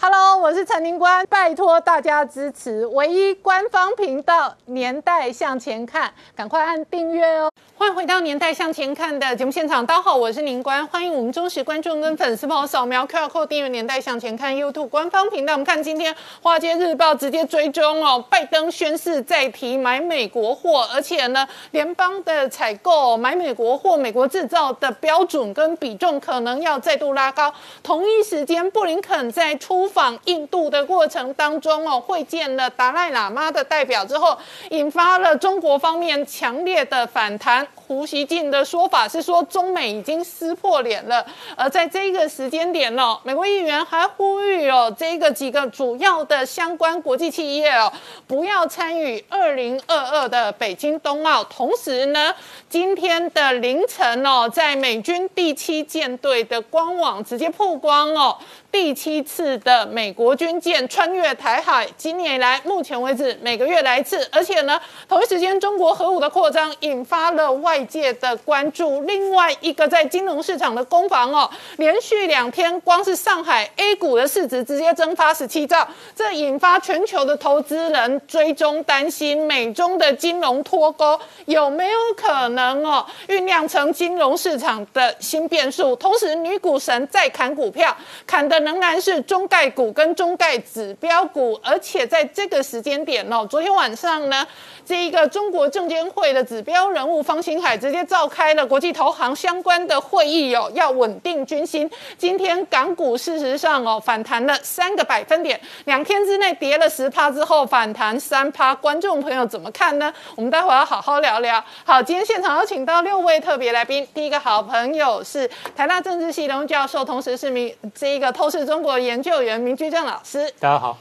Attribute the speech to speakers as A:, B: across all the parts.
A: Hello，我是陈宁官，拜托大家支持唯一官方频道《年代向前看》，赶快按订阅哦！欢迎回到《年代向前看》的节目现场，大家好，我是宁官，欢迎我们忠实观众跟粉丝朋友扫描 QR Code 订阅《年代向前看》YouTube 官方频道。我们看今天《华尔街日报》直接追踪哦，拜登宣誓再提买美国货，而且呢，联邦的采购买美国货、美国制造的标准跟比重可能要再度拉高。同一时间，布林肯在出访印度的过程当中哦，会见了达赖喇嘛的代表之后，引发了中国方面强烈的反弹。胡锡进的说法是说，中美已经撕破脸了。而在这个时间点哦，美国议员还呼吁哦，这个几个主要的相关国际企业哦，不要参与二零二二的北京冬奥。同时呢，今天的凌晨哦，在美军第七舰队的官网直接曝光哦。第七次的美国军舰穿越台海，今年以来目前为止每个月来一次，而且呢，同一时间中国核武的扩张引发了外界的关注。另外一个在金融市场的攻防哦，连续两天光是上海 A 股的市值直接蒸发十七兆，这引发全球的投资人追踪担心美中的金融脱钩有没有可能哦酝酿成金融市场的新变数。同时，女股神在砍股票，砍的。仍然是中概股跟中概指标股，而且在这个时间点哦，昨天晚上呢，这一个中国证监会的指标人物方星海直接召开了国际投行相关的会议哦，要稳定军心。今天港股事实上哦反弹了三个百分点，两天之内跌了十趴之后反弹三趴，观众朋友怎么看呢？我们待会要好好聊聊。好，今天现场有请到六位特别来宾，第一个好朋友是台大政治系荣教授，同时是名这一个透。是中国研究员明居正老师，
B: 大家好。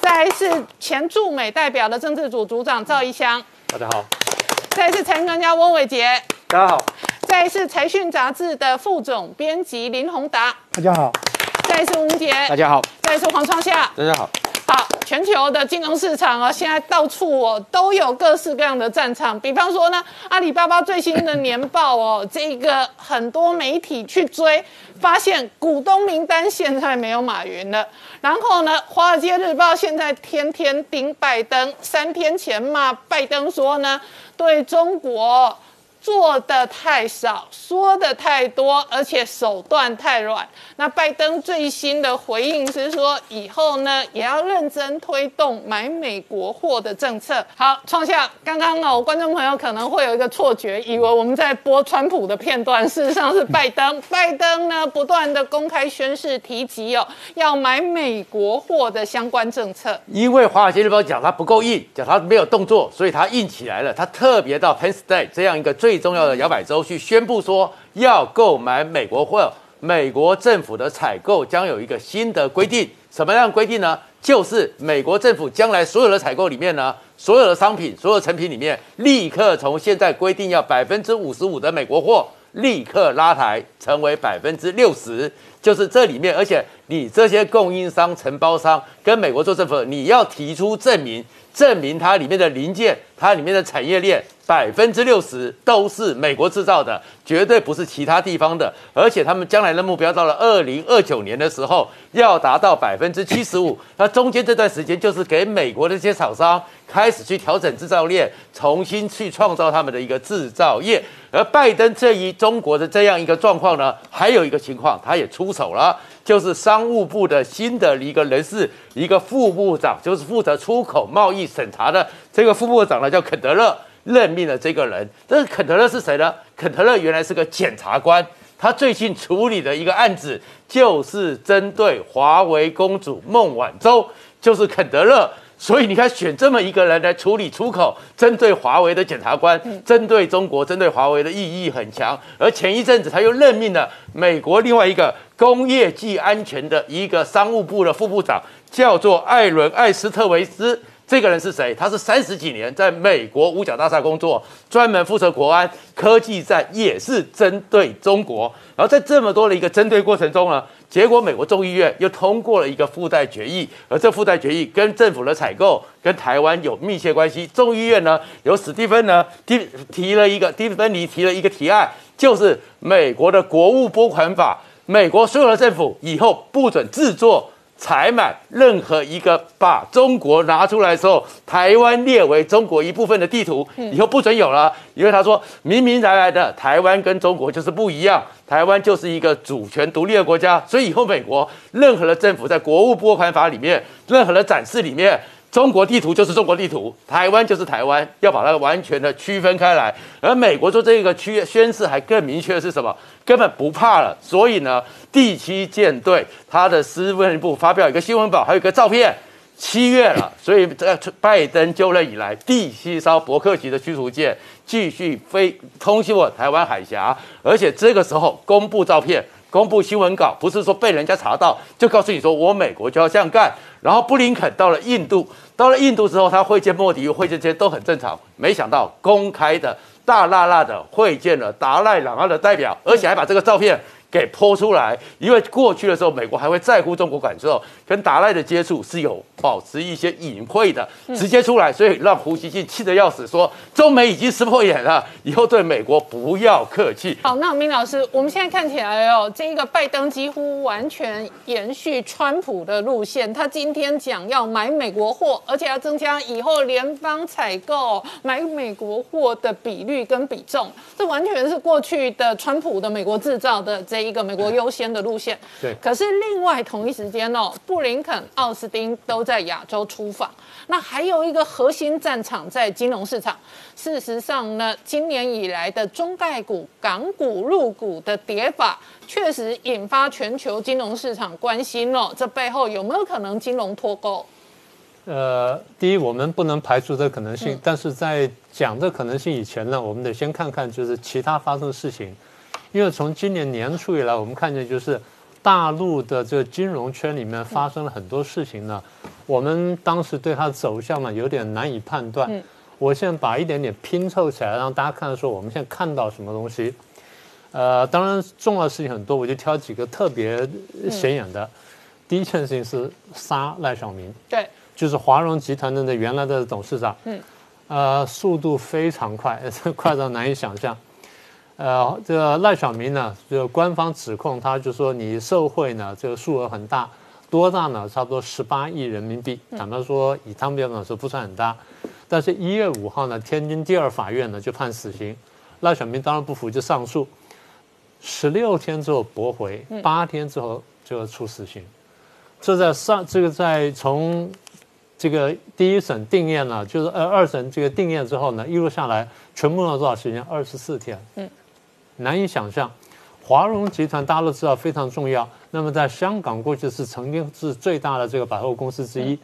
A: 再一次前驻美代表的政治组组长赵一香，
B: 大家好。
A: 再一次财经专家翁伟杰，
B: 大家好。
A: 再一次财讯杂志的副总编辑林宏达，
C: 大家好。
A: 再一次吴杰，
B: 大家好。
A: 再一次黄创夏，
B: 大家好。
A: 好，全球的金融市场啊，现在到处哦都有各式各样的战场。比方说呢，阿里巴巴最新的年报哦，这个很多媒体去追，发现股东名单现在没有马云了。然后呢，华尔街日报现在天天盯拜登，三天前嘛拜登说呢，对中国。做的太少，说的太多，而且手段太软。那拜登最新的回应是说，以后呢也要认真推动买美国货的政策。好，创下刚刚哦，观众朋友可能会有一个错觉，以为我们在播川普的片段，事实上是拜登。拜登呢不断的公开宣誓提及哦，要买美国货的相关政策。
B: 因为华尔街日报讲他不够硬，讲他没有动作，所以他硬起来了。他特别到 Penn State 这样一个最最重要的摇摆州去宣布说要购买美国货，美国政府的采购将有一个新的规定，什么样规定呢？就是美国政府将来所有的采购里面呢，所有的商品、所有成品里面，立刻从现在规定要百分之五十五的美国货，立刻拉抬成为百分之六十，就是这里面，而且你这些供应商、承包商跟美国做政府，你要提出证明，证明它里面的零件，它里面的产业链。百分之六十都是美国制造的，绝对不是其他地方的。而且他们将来的目标到了二零二九年的时候，要达到百分之七十五。那中间这段时间就是给美国的这些厂商开始去调整制造链，重新去创造他们的一个制造业。而拜登这一中国的这样一个状况呢，还有一个情况，他也出手了，就是商务部的新的一个人事，一个副部长，就是负责出口贸易审查的这个副部长呢，叫肯德勒。任命了这个人，但是肯特勒是谁呢？肯特勒原来是个检察官，他最近处理的一个案子就是针对华为公主孟晚舟，就是肯德勒。所以你看，选这么一个人来处理出口，针对华为的检察官，针对中国、针对华为的意义很强。而前一阵子他又任命了美国另外一个工业及安全的一个商务部的副部长，叫做艾伦·艾斯特维斯。这个人是谁？他是三十几年在美国五角大厦工作，专门负责国安科技战，也是针对中国。然后在这么多的一个针对过程中呢，结果美国众议院又通过了一个附带决议，而这附带决议跟政府的采购跟台湾有密切关系。众议院呢，由史蒂芬呢提提了一个，蒂芬尼提了一个提案，就是美国的国务拨款法，美国所有的政府以后不准制作。采买任何一个把中国拿出来的时候，台湾列为中国一部分的地图，以后不准有了，因为他说明明白白的，台湾跟中国就是不一样，台湾就是一个主权独立的国家，所以以后美国任何的政府在国务拨款法里面，任何的展示里面。中国地图就是中国地图，台湾就是台湾，要把它完全的区分开来。而美国做这个区宣誓还更明确的是什么？根本不怕了。所以呢，第七舰队它的司令部发表一个新闻稿，还有一个照片。七月了，所以这拜登就任以来，第七艘伯克级的驱逐舰继续飞通过台湾海峡，而且这个时候公布照片。公布新闻稿不是说被人家查到就告诉你说我美国就要这样干，然后布林肯到了印度，到了印度之后他会见莫迪，会见这些都很正常，没想到公开的大辣辣的会见了达赖喇嘛的代表，而且还把这个照片。给泼出来，因为过去的时候，美国还会在乎中国感受，跟达赖的接触是有保持一些隐晦的，直接出来，所以让胡锡进气得要死，说中美已经撕破眼了，以后对美国不要客气。
A: 好，那明老师，我们现在看起来哦，这个拜登几乎完全延续川普的路线，他今天讲要买美国货，而且要增加以后联邦采购买美国货的比率跟比重，这完全是过去的川普的美国制造的这。一个美国优先的路线，
B: 对。
A: 可是另外同一时间哦，布林肯、奥斯汀都在亚洲出访。那还有一个核心战场在金融市场。事实上呢，今年以来的中概股、港股入股的跌法，确实引发全球金融市场关心哦。这背后有没有可能金融脱钩？
C: 呃，第一，我们不能排除这可能性。但是在讲这可能性以前呢，我们得先看看就是其他发生的事情。因为从今年年初以来，我们看见就是大陆的这个金融圈里面发生了很多事情呢。我们当时对它的走向呢有点难以判断。我现在把一点点拼凑起来，让大家看说我们现在看到什么东西。呃，当然重要的事情很多，我就挑几个特别显眼的。第一件事情是杀赖小民，
A: 对，
C: 就是华融集团的那原来的董事长。嗯，呃，速度非常快，快到难以想象。呃，这个赖小民呢，这个官方指控他，就说你受贿呢，这个数额很大，多大呢？差不多十八亿人民币。坦白说，以他们标准说不算很大。但是，一月五号呢，天津第二法院呢就判死刑，赖小民当然不服，就上诉，十六天之后驳回，八天之后就要处死刑。这在上这个在从这个第一审定验了，就是呃二审这个定验之后呢，一路下来，全部用了多少时间？二十四天。嗯。难以想象，华融集团大家都知道非常重要。那么在香港过去是曾经是最大的这个百货公司之一，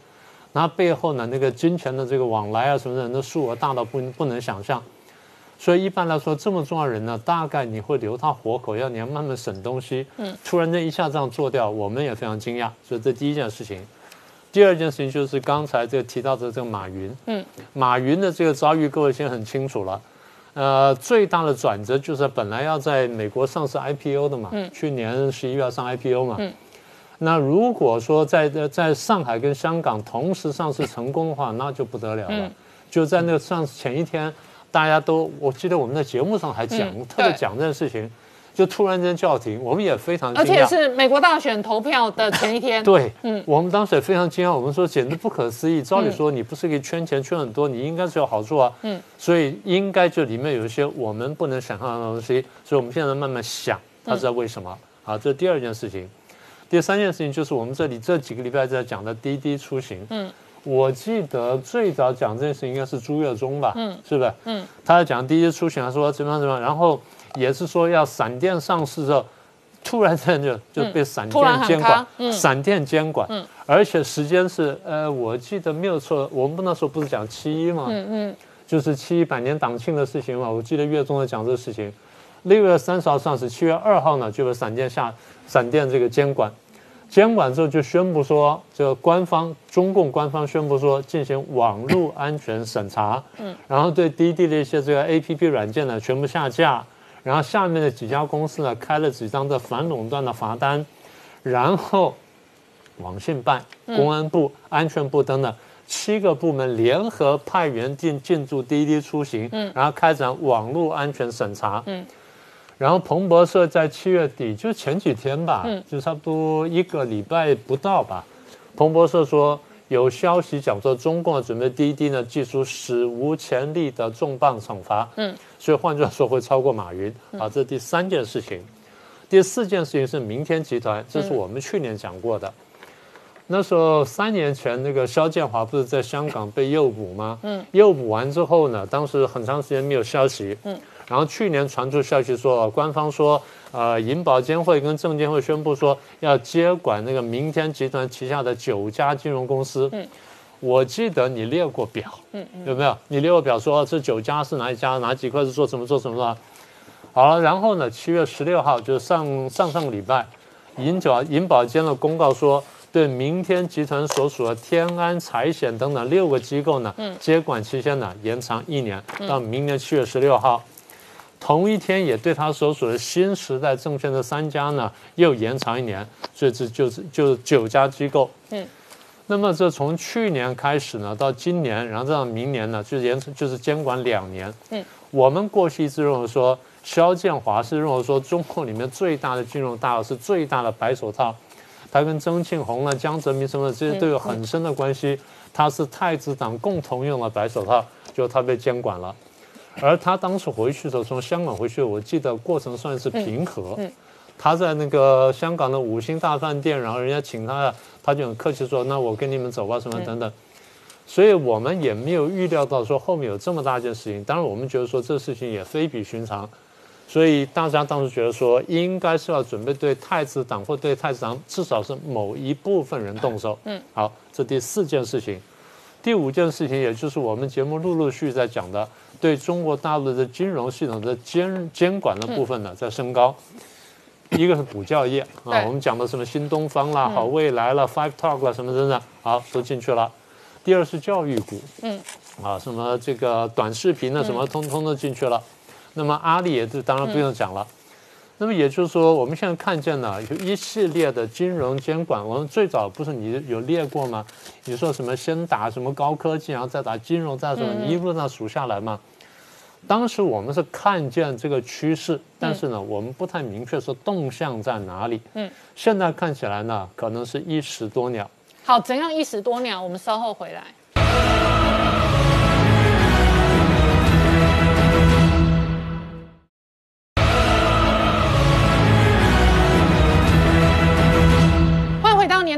C: 那背后呢那个金钱的这个往来啊什么的，那数额大到不不能想象。所以一般来说，这么重要人呢，大概你会留他活口，要你要慢慢省东西。嗯，突然间一下这样做掉，我们也非常惊讶。所以这第一件事情，第二件事情就是刚才这个提到的这个马云。嗯，马云的这个遭遇，各位先很清楚了。呃，最大的转折就是本来要在美国上市 IPO 的嘛，去年十一月要上 IPO 嘛。那如果说在在上海跟香港同时上市成功的话，那就不得了了。就在那个上市前一天，大家都我记得我们在节目上还讲，特别讲这件事情。就突然间叫停，我们也非常惊讶，
A: 而且是美国大选投票的前一天。
C: 对，嗯，我们当时也非常惊讶，我们说简直不可思议。照理说，你不是可以圈钱圈很多，你应该是有好处啊。嗯，所以应该就里面有一些我们不能想象的东西，所以我们现在慢慢想，他知道为什么。好，这是第二件事情。第三件事情就是我们这里这几个礼拜在讲的滴滴出行。嗯，我记得最早讲这件事应该是朱月忠吧？嗯，是不是？嗯，他在讲滴滴出行，他说怎么样怎么样，然后。也是说要闪电上市之后，突然间就就被闪电监管，闪电监管，而且时间是呃，我记得没有错，我们那时候不是讲七一嘛，嗯嗯，就是七一百年党庆的事情嘛，我记得月中在讲这个事情，六月三十号上市，七月二号呢就被闪电下闪电这个监管，监管之后就宣布说，这个官方中共官方宣布说进行网络安全审查，嗯，然后对滴滴的一些这个 A P P 软件呢全部下架。然后下面的几家公司呢，开了几张的反垄断的罚单，然后网信办、公安部、安全部等等七个部门联合派员进进驻滴滴出行，然后开展网络安全审查。嗯，然后彭博社在七月底，就前几天吧，就差不多一个礼拜不到吧，彭博社说有消息讲说，中共准备滴滴呢祭出史无前例的重磅惩罚。嗯，所以换句话说，会超过马云。啊，这是第三件事情。第四件事情是明天集团，这是我们去年讲过的。那时候三年前，那个肖建华不是在香港被诱捕吗？嗯，诱捕完之后呢，当时很长时间没有消息。嗯，然后去年传出消息说，官方说，呃，银保监会跟证监会宣布说要接管那个明天集团旗下的九家金融公司。嗯，我记得你列过表，嗯嗯，有没有？你列过表说这九家是哪一家，哪几块是做什么做什么的？好了，然后呢，七月十六号就是上上上个礼拜，银保银保监的公告说。对明天集团所属的天安财险等等六个机构呢，接管期限呢延长一年，到明年七月十六号。同一天也对他所属的新时代证券的三家呢又延长一年，所以这就是就是九家机构。嗯，那么这从去年开始呢，到今年，然后到明年呢，就延就是监管两年。嗯，我们过去一直认为说，肖建华是认为说，中共里面最大的金融大佬是最大的白手套。他跟曾庆红呢、江泽民什么的，这些都有很深的关系。他是太子党共同用的白手套，就他被监管了。而他当时回去的时候，从香港回去，我记得过程算是平和。他在那个香港的五星大饭店，然后人家请他，他就很客气说：“那我跟你们走吧，什么等等。”所以我们也没有预料到说后面有这么大一件事情。当然，我们觉得说这事情也非比寻常。所以大家当时觉得说，应该是要准备对太子党或对太子党至少是某一部分人动手。嗯，好，这第四件事情，第五件事情，也就是我们节目陆陆续续在讲的，对中国大陆的金融系统的监监管的部分呢，在升高。一个是补教业啊，我们讲的什么新东方啦、好未来了、Five Talk 啦什么等等，好都进去了。第二是教育股，嗯，啊，什么这个短视频呢，什么通通都进去了。那么阿里也是，当然不用讲了。那么也就是说，我们现在看见呢，有一系列的金融监管。我们最早不是你有列过吗？你说什么先打什么高科技，然后再打金融，再什么，你一路上数下来嘛。当时我们是看见这个趋势，但是呢，我们不太明确说动向在哪里。嗯。现在看起来呢，可能是一石多鸟。
A: 好，怎样一石多鸟？我们稍后回来。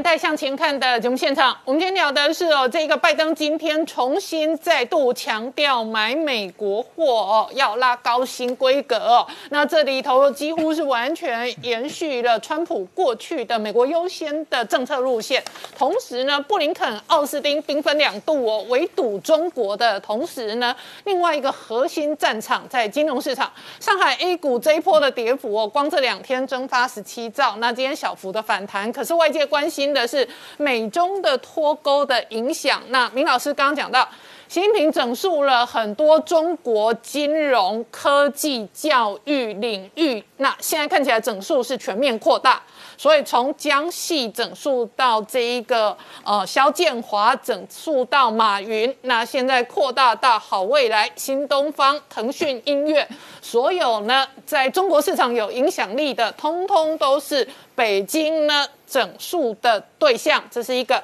A: 在向前看的节目现场，我们今天聊的是哦，这个拜登今天重新再度强调买美国货哦，要拉高新规格哦。那这里头几乎是完全延续了川普过去的美国优先的政策路线。同时呢，布林肯、奥斯汀兵分两度哦，围堵中国的同时呢，另外一个核心战场在金融市场，上海 A 股这一波的跌幅哦，光这两天蒸发十七兆，那今天小幅的反弹，可是外界关心的。的是美中的脱钩的影响。那明老师刚刚讲到，习近平整数了很多中国金融、科技、教育领域。那现在看起来整数是全面扩大，所以从江系整数到这一个呃肖建华整数到马云，那现在扩大到好未来、新东方、腾讯音乐，所有呢在中国市场有影响力的，通通都是北京呢。整数的对象，这是一个；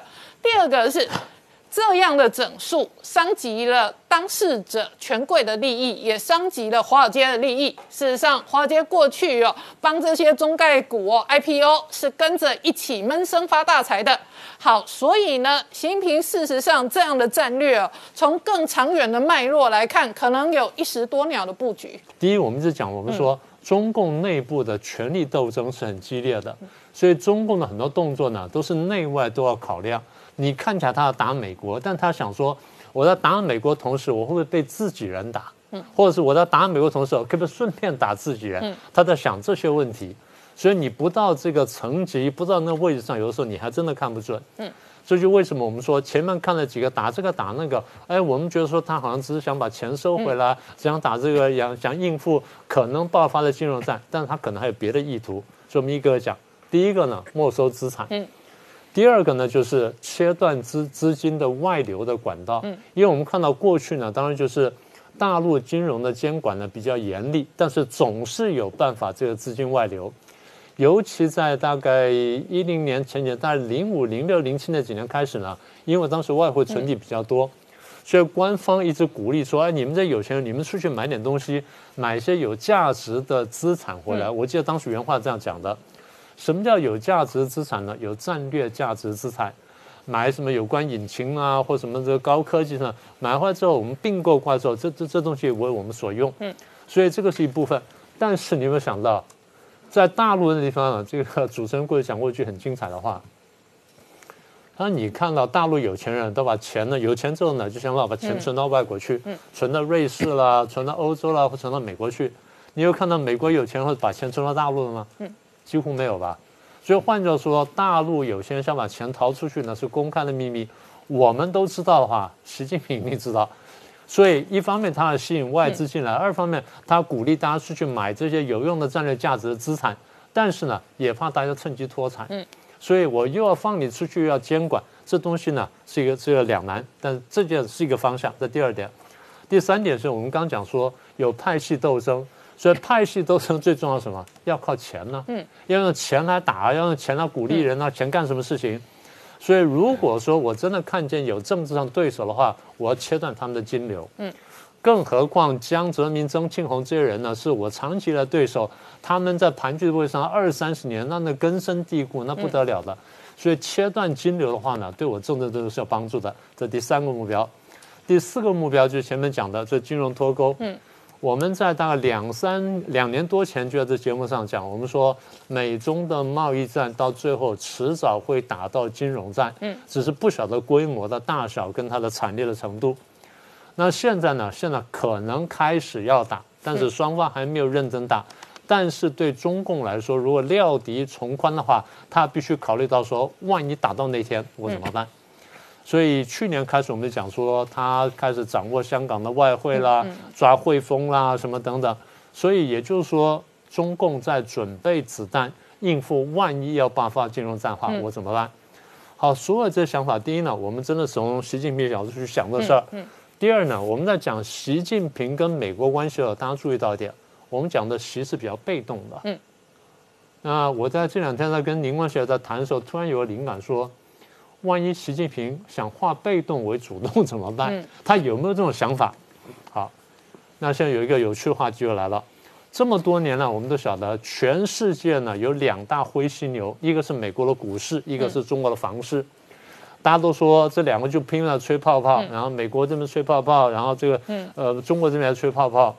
A: 第二个是这样的整数伤及了当事者权贵的利益，也伤及了华尔街的利益。事实上，华尔街过去哦帮这些中概股哦 IPO 是跟着一起闷声发大财的。好，所以呢，习近平事实上这样的战略哦，从更长远的脉络来看，可能有一石多鸟的布局。
C: 第一，我们一直讲，我们说中共内部的权力斗争是很激烈的。所以中共的很多动作呢，都是内外都要考量。你看起来他要打美国，但他想说，我在打美国同时，我会不会被自己人打？嗯，或者是我在打美国同时，可不可以顺便打自己人？嗯，他在想这些问题。所以你不到这个层级，不到那位置上，有的时候你还真的看不准。嗯，这就为什么我们说前面看了几个打这个打那个，哎，我们觉得说他好像只是想把钱收回来，想打这个，想想应付可能爆发的金融战，但是他可能还有别的意图。所以我们一个个讲。第一个呢，没收资产。嗯。第二个呢，就是切断资资金的外流的管道。嗯。因为我们看到过去呢，当然就是大陆金融的监管呢比较严厉，但是总是有办法这个资金外流。尤其在大概一零年前年，大概零五、零六、零七那几年开始呢，因为当时外汇存底比较多，所以官方一直鼓励说：“哎，你们这有钱人，你们出去买点东西，买一些有价值的资产回来。”我记得当时原话这样讲的。什么叫有价值资产呢？有战略价值资产，买什么有关引擎啊，或什么这个高科技呢？买回来之后，我们并购过来之后，这这这东西为我们所用。嗯，所以这个是一部分。但是你有没有想到？在大陆那地方呢，这个 主持人过去讲过一句很精彩的话。他说：“你看到大陆有钱人都把钱呢，有钱之后呢，就想办法把钱存到外国去，存到瑞士啦，存到欧洲啦，或存到美国去。你有看到美国有钱人会把钱存到大陆了吗？嗯，几乎没有吧。所以换句话说，大陆有些人想把钱逃出去呢，是公开的秘密。我们都知道的话，习近平一定知道。”所以，一方面他要吸引外资进来，二方面他鼓励大家出去买这些有用的战略价值的资产，但是呢，也怕大家趁机脱产。嗯，所以我又要放你出去，又要监管这东西呢，是一个是一个两难。但这件是一个方向。这第二点，第三点是我们刚讲说有派系斗争，所以派系斗争最重要什么？要靠钱呢？嗯，要用钱来打，要用钱来鼓励人啊，钱干什么事情？所以，如果说我真的看见有政治上对手的话，我要切断他们的金流。嗯，更何况江泽民、曾庆红这些人呢，是我长期的对手，他们在盘踞位上二三十年，那那根深蒂固，那不得了的。所以，切断金流的话呢，对我政治都是有帮助的。这第三个目标，第四个目标就是前面讲的这金融脱钩。嗯。我们在大概两三两年多前就在这节目上讲，我们说美中的贸易战到最后迟早会打到金融战，嗯，只是不晓得规模的大小跟它的惨烈的程度。那现在呢？现在可能开始要打，但是双方还没有认真打。但是对中共来说，如果料敌从宽的话，他必须考虑到说，万一打到那天，我怎么办？所以去年开始，我们就讲说，他开始掌握香港的外汇啦，抓汇丰啦，什么等等。所以也就是说，中共在准备子弹，应付万一要爆发金融战话，我怎么办？好，所有这些想法，第一呢，我们真的从习近平角度去想这事儿。第二呢，我们在讲习近平跟美国关系的时候，大家注意到一点，我们讲的习是比较被动的。嗯。那我在这两天在跟宁冠学在谈的时候，突然有个灵感说。万一习近平想化被动为主动怎么办？他有没有这种想法？好，那现在有一个有趣的话题又来了。这么多年了，我们都晓得，全世界呢有两大灰犀牛，一个是美国的股市，一个是中国的房市。大家都说这两个就拼了吹泡泡，然后美国这边吹泡泡，然后这个呃中国这边吹泡泡。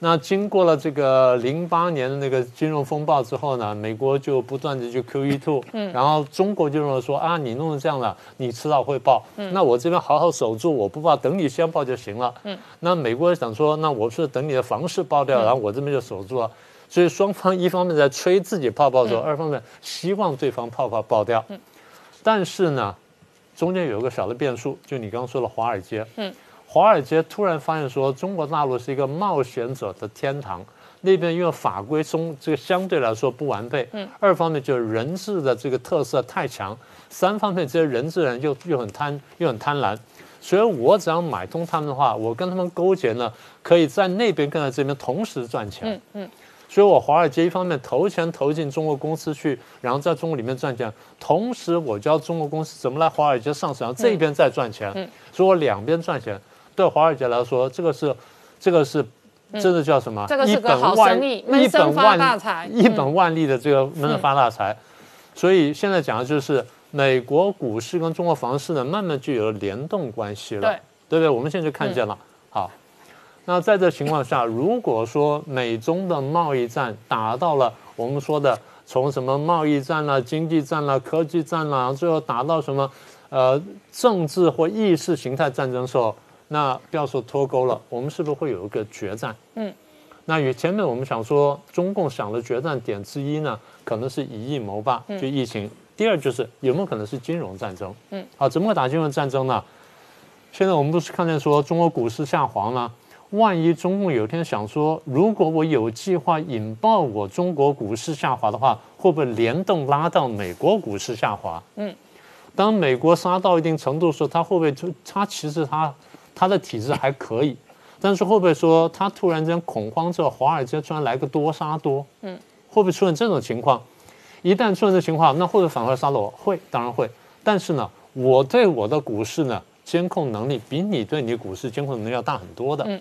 C: 那经过了这个零八年的那个金融风暴之后呢，美国就不断的就 QE two，嗯，然后中国就认为说啊，你弄成这样了，你迟早会爆，嗯，那我这边好好守住，我不爆，等你先爆就行了，嗯，那美国想说，那我是等你的房市爆掉，然后我这边就守住了，所以双方一方面在吹自己泡泡的时候，二方面希望对方泡泡爆掉，嗯，但是呢，中间有一个小的变数，就你刚刚说的华尔街，嗯。华尔街突然发现说，中国大陆是一个冒险者的天堂。那边因为法规中这个相对来说不完备，嗯，二方面就是人质的这个特色太强，三方面这些人质人又又很贪又很贪婪，所以我只要买通他们的话，我跟他们勾结呢，可以在那边跟在这边同时赚钱，嗯嗯，所以我华尔街一方面投钱投进中国公司去，然后在中国里面赚钱，同时我教中国公司怎么来华尔街上市，然后这边再赚钱，嗯，所以我两边赚钱。对华尔街来说，这个是，这个是，真的叫什么？
A: 这个是个好生意，一本万大财，
C: 一本万利的这个能发大财。所以现在讲的就是美国股市跟中国房市呢，慢慢就有了联动关系了，对对不对？我们现在就看见了。好，那在这情况下，如果说美中的贸易战打到了我们说的从什么贸易战啦、经济战啦、科技战啦，最后打到什么呃政治或意识形态战争时候。那不要说脱钩了，我们是不是会有一个决战？嗯，那与前面我们想说，中共想的决战点之一呢，可能是以疫谋霸，就疫情；第二就是有没有可能是金融战争？嗯，啊，怎么打金融战争呢？现在我们不是看见说中国股市下滑吗？万一中共有一天想说，如果我有计划引爆我中国股市下滑的话，会不会联动拉到美国股市下滑？嗯，当美国杀到一定程度的时候，它会不会就它其实它？他的体质还可以，但是会不会说他突然间恐慌之后，华尔街突然来个多杀多？嗯，会不会出现这种情况？一旦出现这情况，那会不会反过来杀了我？会，当然会。但是呢，我对我的股市呢监控能力比你对你股市监控能力要大很多的。
A: 嗯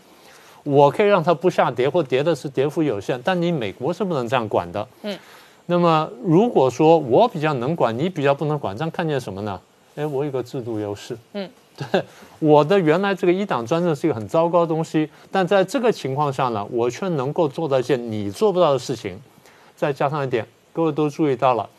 C: 我可以让它不下跌，或跌的是跌幅有限，但你美国是不能这样管的。
A: 嗯。
C: 那么如果说我比较能管，你比较不能管，这样看见什么呢？哎，我有个制度优势。
A: 嗯。
C: 对，我的原来这个一党专政是一个很糟糕的东西，但在这个情况下呢，我却能够做到一件你做不到的事情。再加上一点，各位都注意到了，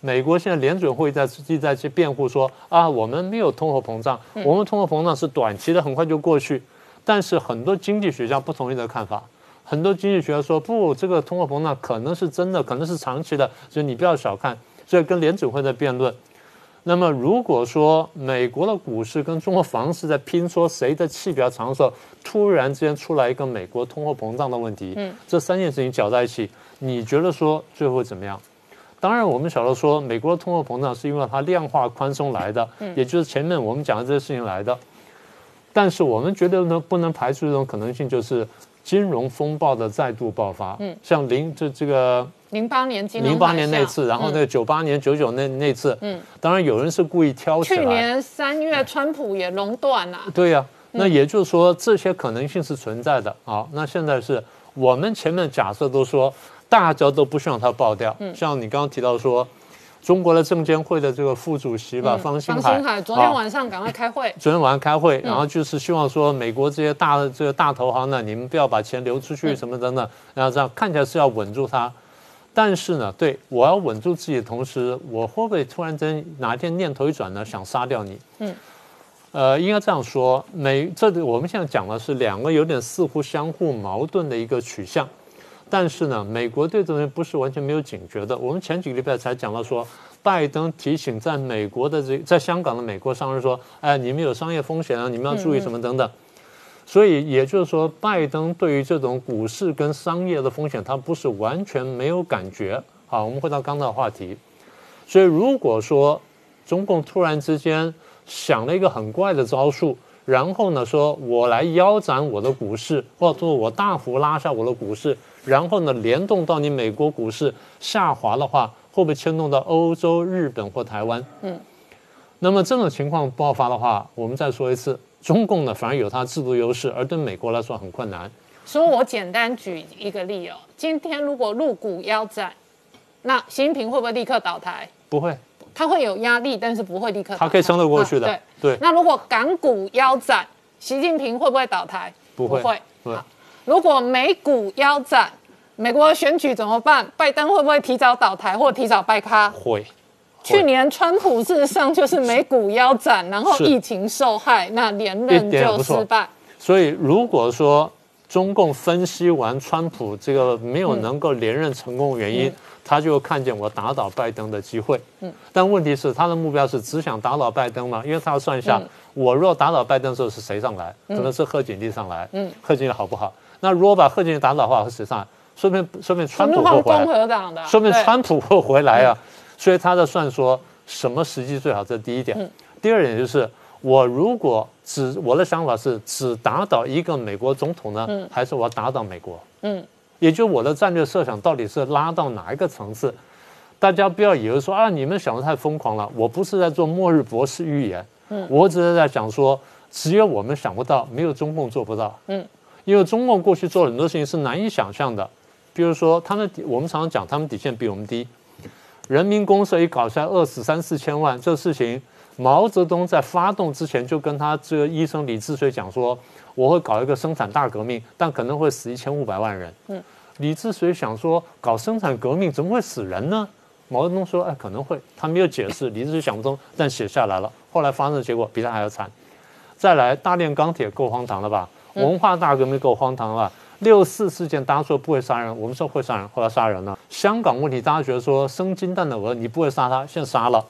C: 美国现在联准会在一在去辩护说啊，我们没有通货膨胀，我们通货膨胀是短期的，很快就过去。但是很多经济学家不同意的看法，很多经济学家说不，这个通货膨胀可能是真的，可能是长期的，所以你不要小看。所以跟联准会在辩论。那么如果说美国的股市跟中国房市在拼说谁的气比较长的时候，突然之间出来一个美国通货膨胀的问题，
A: 嗯
C: 这三件事情搅在一起，你觉得说最后会怎么样？当然，我们晓得说，美国的通货膨胀是因为它量化宽松来的，嗯也就是前面我们讲的这些事情来的。但是我们觉得呢，不能排除一种可能性，就是金融风暴的再度爆发。
A: 嗯
C: 像零这这个
A: 零八年金融
C: 零八年那次，然后那个九八年、九九那那次，
A: 嗯
C: 当然有人是故意挑起来。
A: 去年三月川普也垄断了。
C: 对呀、那也就是说这些可能性是存在的啊。那现在是我们前面假设都说大家都不希望它爆掉，
A: 嗯
C: 像你刚刚提到说中国的证监会的这个副主席吧，方兴
A: 方
C: 海，
A: 星海昨天
C: 啊
A: 晚上赶快开会。
C: 昨天晚上开会，
A: 嗯
C: 然后就是希望说美国这些大的这个大投行呢，你们不要把钱流出
A: 嗯
C: 去什么等等，然后这样看起来是要稳住它。但是呢，对我要稳住自己的同时，我会不会突然间哪一天念头一转呢，想杀掉你？
A: 嗯，
C: 呃，应该这样说，美这里我们现在讲的是两个有点似乎相互矛盾的一个取向。但是呢，美国对这东西不是完全没有警觉的。我们前几个礼拜才讲到说，拜登提醒在美国的这在香港的美国商人说，哎，你们有商业风险啊，你们要注意什么等等。所以也就是说，拜登对于这种股市跟商业的风险，他不是完全没有感觉。好，我们回到刚才的话题。所以如果说中共突然之间想了一个很怪的招数，然后呢，说我来腰斩我的股市，或者说我大幅拉下我的股市，然后呢，联动到你美国股市下滑的话，会不会牵动到欧洲、日本或台湾？
A: 嗯，
C: 那么这种情况爆发的话，我们再说一次，中共呢反而有它制度优势，而对美国来说很困难。
A: 所以我简单举一个例哦，今天如果入股腰斩，那习近平会不会立刻倒台？
C: 不会，
A: 他会有压力，但是不会立刻倒台。
C: 他可以撑得过去的
A: 啊对。
C: 对，
A: 那如果港股腰斩，习近平会不会倒台？
C: 不会
A: 会。
C: 不会
A: 好如果美股腰斩，美国选举怎么办？拜登会不会提早倒台或提早败咖？
C: 会。
A: 去年川普事实上就是美股腰斩，然后疫情受害，那连任就失败。
C: 所以如果说中共分析完川普这个没有能够连任成功的原因，他就看见我打倒拜登的机会。
A: 嗯
C: 但问题是他的目标是只想打倒拜登吗？因为他要算一下，
A: 嗯
C: 我若打倒拜登的时候是谁上来？可能是贺锦丽上来。
A: 嗯
C: 贺锦丽好不好？那如果把贺锦丽打倒的话，是谁上来？说明说明川普会回来
A: 共。和党的，
C: 说明
A: 对
C: 川普会回来啊，所以他在算说什么时机最好，这是第一点。
A: 嗯
C: 第二点就是，我如果只我的想法是只打倒一个美国总统呢，
A: 嗯
C: 还是我要打倒美国？
A: 嗯，
C: 也就我的战略设想到底是拉到哪一个层次？大家不要以为说啊，你们想的太疯狂了，我不是在做末日博士预言，
A: 嗯
C: 我只是在想说，只有我们想不到，没有中共做不到，
A: 嗯，
C: 因为中共过去做了很多事情是难以想象的，比如说他们底，我们常常讲他们底线比我们低，人民公社一搞下来饿死三四千万，这事情毛泽东在发动之前就跟他这个医生李志水讲说，我会搞一个生产大革命，但可能会死一千五百万人。
A: 嗯，
C: 李志水想说搞生产革命怎么会死人呢？毛泽东说，哎，可能会，他没有解释，李志水想不通，但写下来了。后来发生的结果比他还要惨。再来，大炼钢铁够荒唐了吧？文化大革命够荒唐了？六四事件，大家说不会杀人，我们说会杀人，后来杀人了。香港问题，大家觉得说生金蛋的鹅你不会杀它，现在杀了。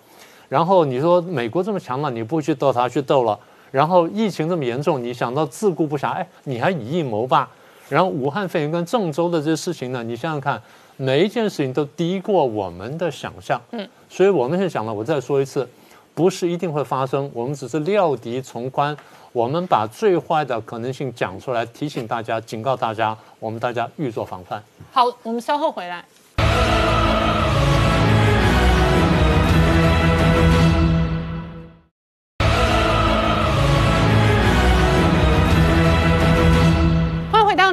C: 然后你说美国这么强了，你不会去斗它，去斗了。然后疫情这么严重，你想到自顾不暇，哎，你还以疫谋霸。然后武汉肺炎跟郑州的这些事情呢，你想想看，每一件事情都低过我们的想象。
A: 嗯，
C: 所以我们现在讲了，我再说一次，不是一定会发生，我们只是料敌从宽，我们把最坏的可能性讲出来，提醒大家，警告大家，我们大家预做防范。
A: 好，我们稍后回来。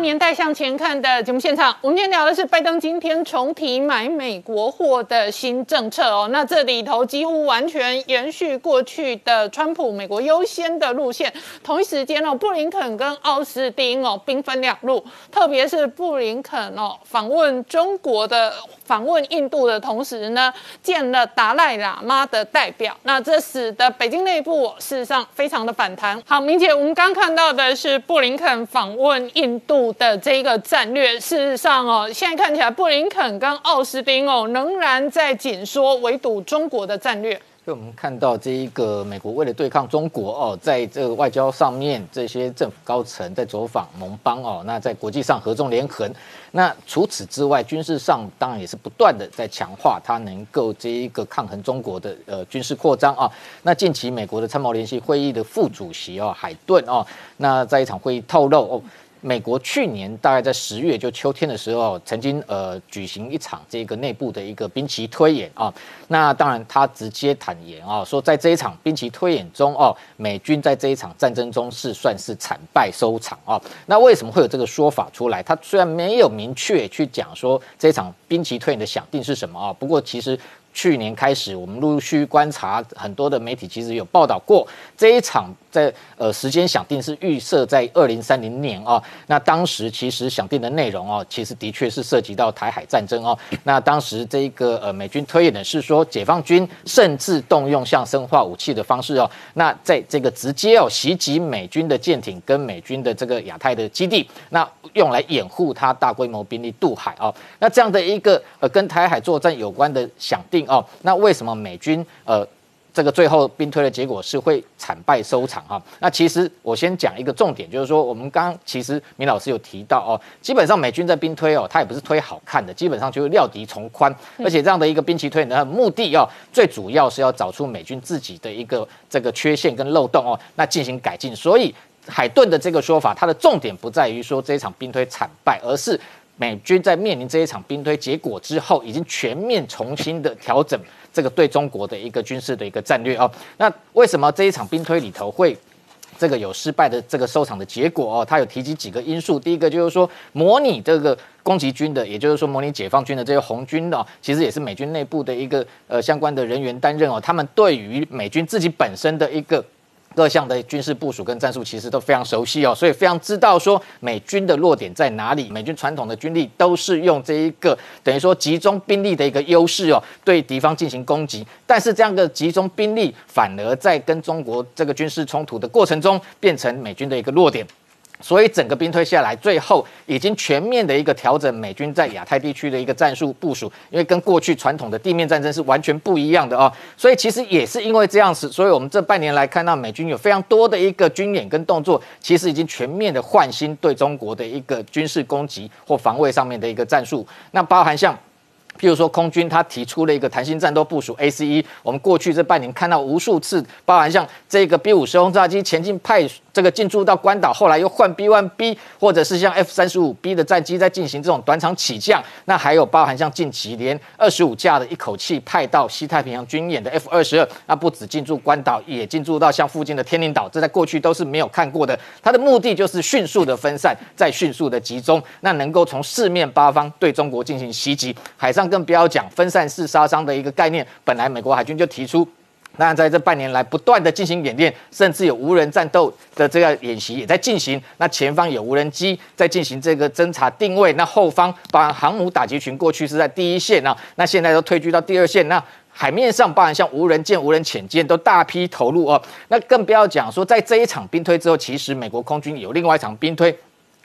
A: 年代向前看的节目现场，我们今天聊的是拜登今天重提买美国货的新政策哦。那这里头几乎完全延续过去的川普美国优先的路线。同一时间哦，布林肯跟奥斯汀哦兵分两路，特别是布林肯哦访问中国的、访问印度的同时呢，见了达赖喇嘛的代表。那这使得北京内部事实上非常的反弹。好，明姐，我们刚看到的是布林肯访问印度的这个战略。事实上哦，现在看起来布林肯跟奥斯汀哦仍然在紧缩围堵中国的战略。
D: 我们看到这一个美国为了对抗中国哦，在这个外交上面，这些政府高层在走访盟邦哦，那在国际上合纵连横。那除此之外，军事上当然也是不断的在强化它能够这一个抗衡中国的呃军事扩张啊。那近期美国的参谋联席会议的副主席哦海顿哦，那在一场会议透露哦。美国去年大概在十月，就秋天的时候，曾经呃举行一场这个内部的一个兵棋推演啊。那当然，他直接坦言啊，说在这一场兵棋推演中哦，美军在这一场战争中是算是惨败收场啊。那为什么会有这个说法出来？他虽然没有明确去讲说这一场兵棋推演的想定是什么啊，不过其实。去年开始，我们陆续观察很多的媒体，其实有报道过这一场在呃时间想定是预设在二零三零年啊。那当时其实想定的内容哦，其实的确是涉及到台海战争哦。那当时这个呃美军推演的是说，解放军甚至动用像生化武器的方式哦，那在这个直接哦袭击美军的舰艇跟美军的这个亚太的基地，那用来掩护它大规模兵力渡海哦。那这样的一个呃跟台海作战有关的想定。哦，那为什么美军呃这个最后兵推的结果是会惨败收场哈？那其实我先讲一个重点，就是说我们刚其实明老师有提到哦，基本上美军在兵推哦，它也不是推好看的，基本上就是料敌从宽，而且这样的一个兵棋推呢目的哦，最主要是要找出美军自己的一个这个缺陷跟漏洞哦，那进行改进。所以海顿的这个说法，它的重点不在于说这一场兵推惨败，而是。美军在面临这一场兵推结果之后，已经全面重新的调整这个对中国的一个军事的一个战略哦。那为什么这一场兵推里头会这个有失败的这个收场的结果哦？他有提及几个因素，第一个就是说模拟这个攻击军的，也就是说模拟解放军的这些红军哦，其实也是美军内部的一个呃相关的人员担任哦，他们对于美军自己本身的一个。各项的军事部署跟战术其实都非常熟悉哦，所以非常知道说美军的弱点在哪里。美军传统的军力都是用这一个等于说集中兵力的一个优势哦，对敌方进行攻击。但是这样的集中兵力反而在跟中国这个军事冲突的过程中，变成美军的一个弱点。所以整个兵推下来，最后已经全面的一个调整美军在亚太地区的一个战术部署，因为跟过去传统的地面战争是完全不一样的哦。所以其实也是因为这样子，所以我们这半年来看到美军有非常多的一个军演跟动作，其实已经全面的换新对中国的一个军事攻击或防卫上面的一个战术，那包含像。譬如说，空军他提出了一个弹性战斗部署 ACE，我们过去这半年看到无数次，包含像这个 B 五十轰炸机前进派这个进驻到关岛，后来又换 B one B，或者是像 F 三十五 B 的战机在进行这种短场起降，那还有包含像近期连二十五架的一口气派到西太平洋军演的 F 二十二，那不止进驻关岛，也进驻到像附近的天宁岛，这在过去都是没有看过的。它的目的就是迅速的分散，再迅速的集中，那能够从四面八方对中国进行袭击，海上。更不要讲分散式杀伤的一个概念，本来美国海军就提出，那在这半年来不断的进行演练，甚至有无人战斗的这个演习也在进行。那前方有无人机在进行这个侦察定位，那后方把航母打击群过去是在第一线啊，那现在都退居到第二线。那海面上包含像无人舰、无人潜舰都大批投入哦。那更不要讲说，在这一场兵推之后，其实美国空军有另外一场兵推。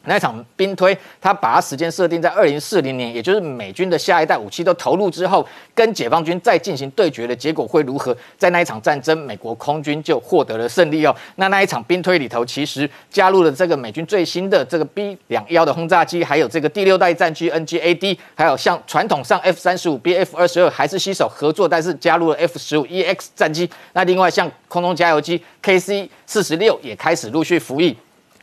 D: 那一场兵推，他把他时间设定在二零四零年，也就是美军的下一代武器都投入之后，跟解放军再进行对决的结果会如何？在那一场战争，美国空军就获得了胜利哦。那那一场兵推里头，其实加入了这个美军最新的这个 B 两幺的轰炸机，还有这个第六代战机 NGAD，还有像传统上 F 三十五、B F 二十二还是携手合作，但是加入了 F 十五 EX 战机。那另外像空中加油机 KC 四十六也开始陆续服役。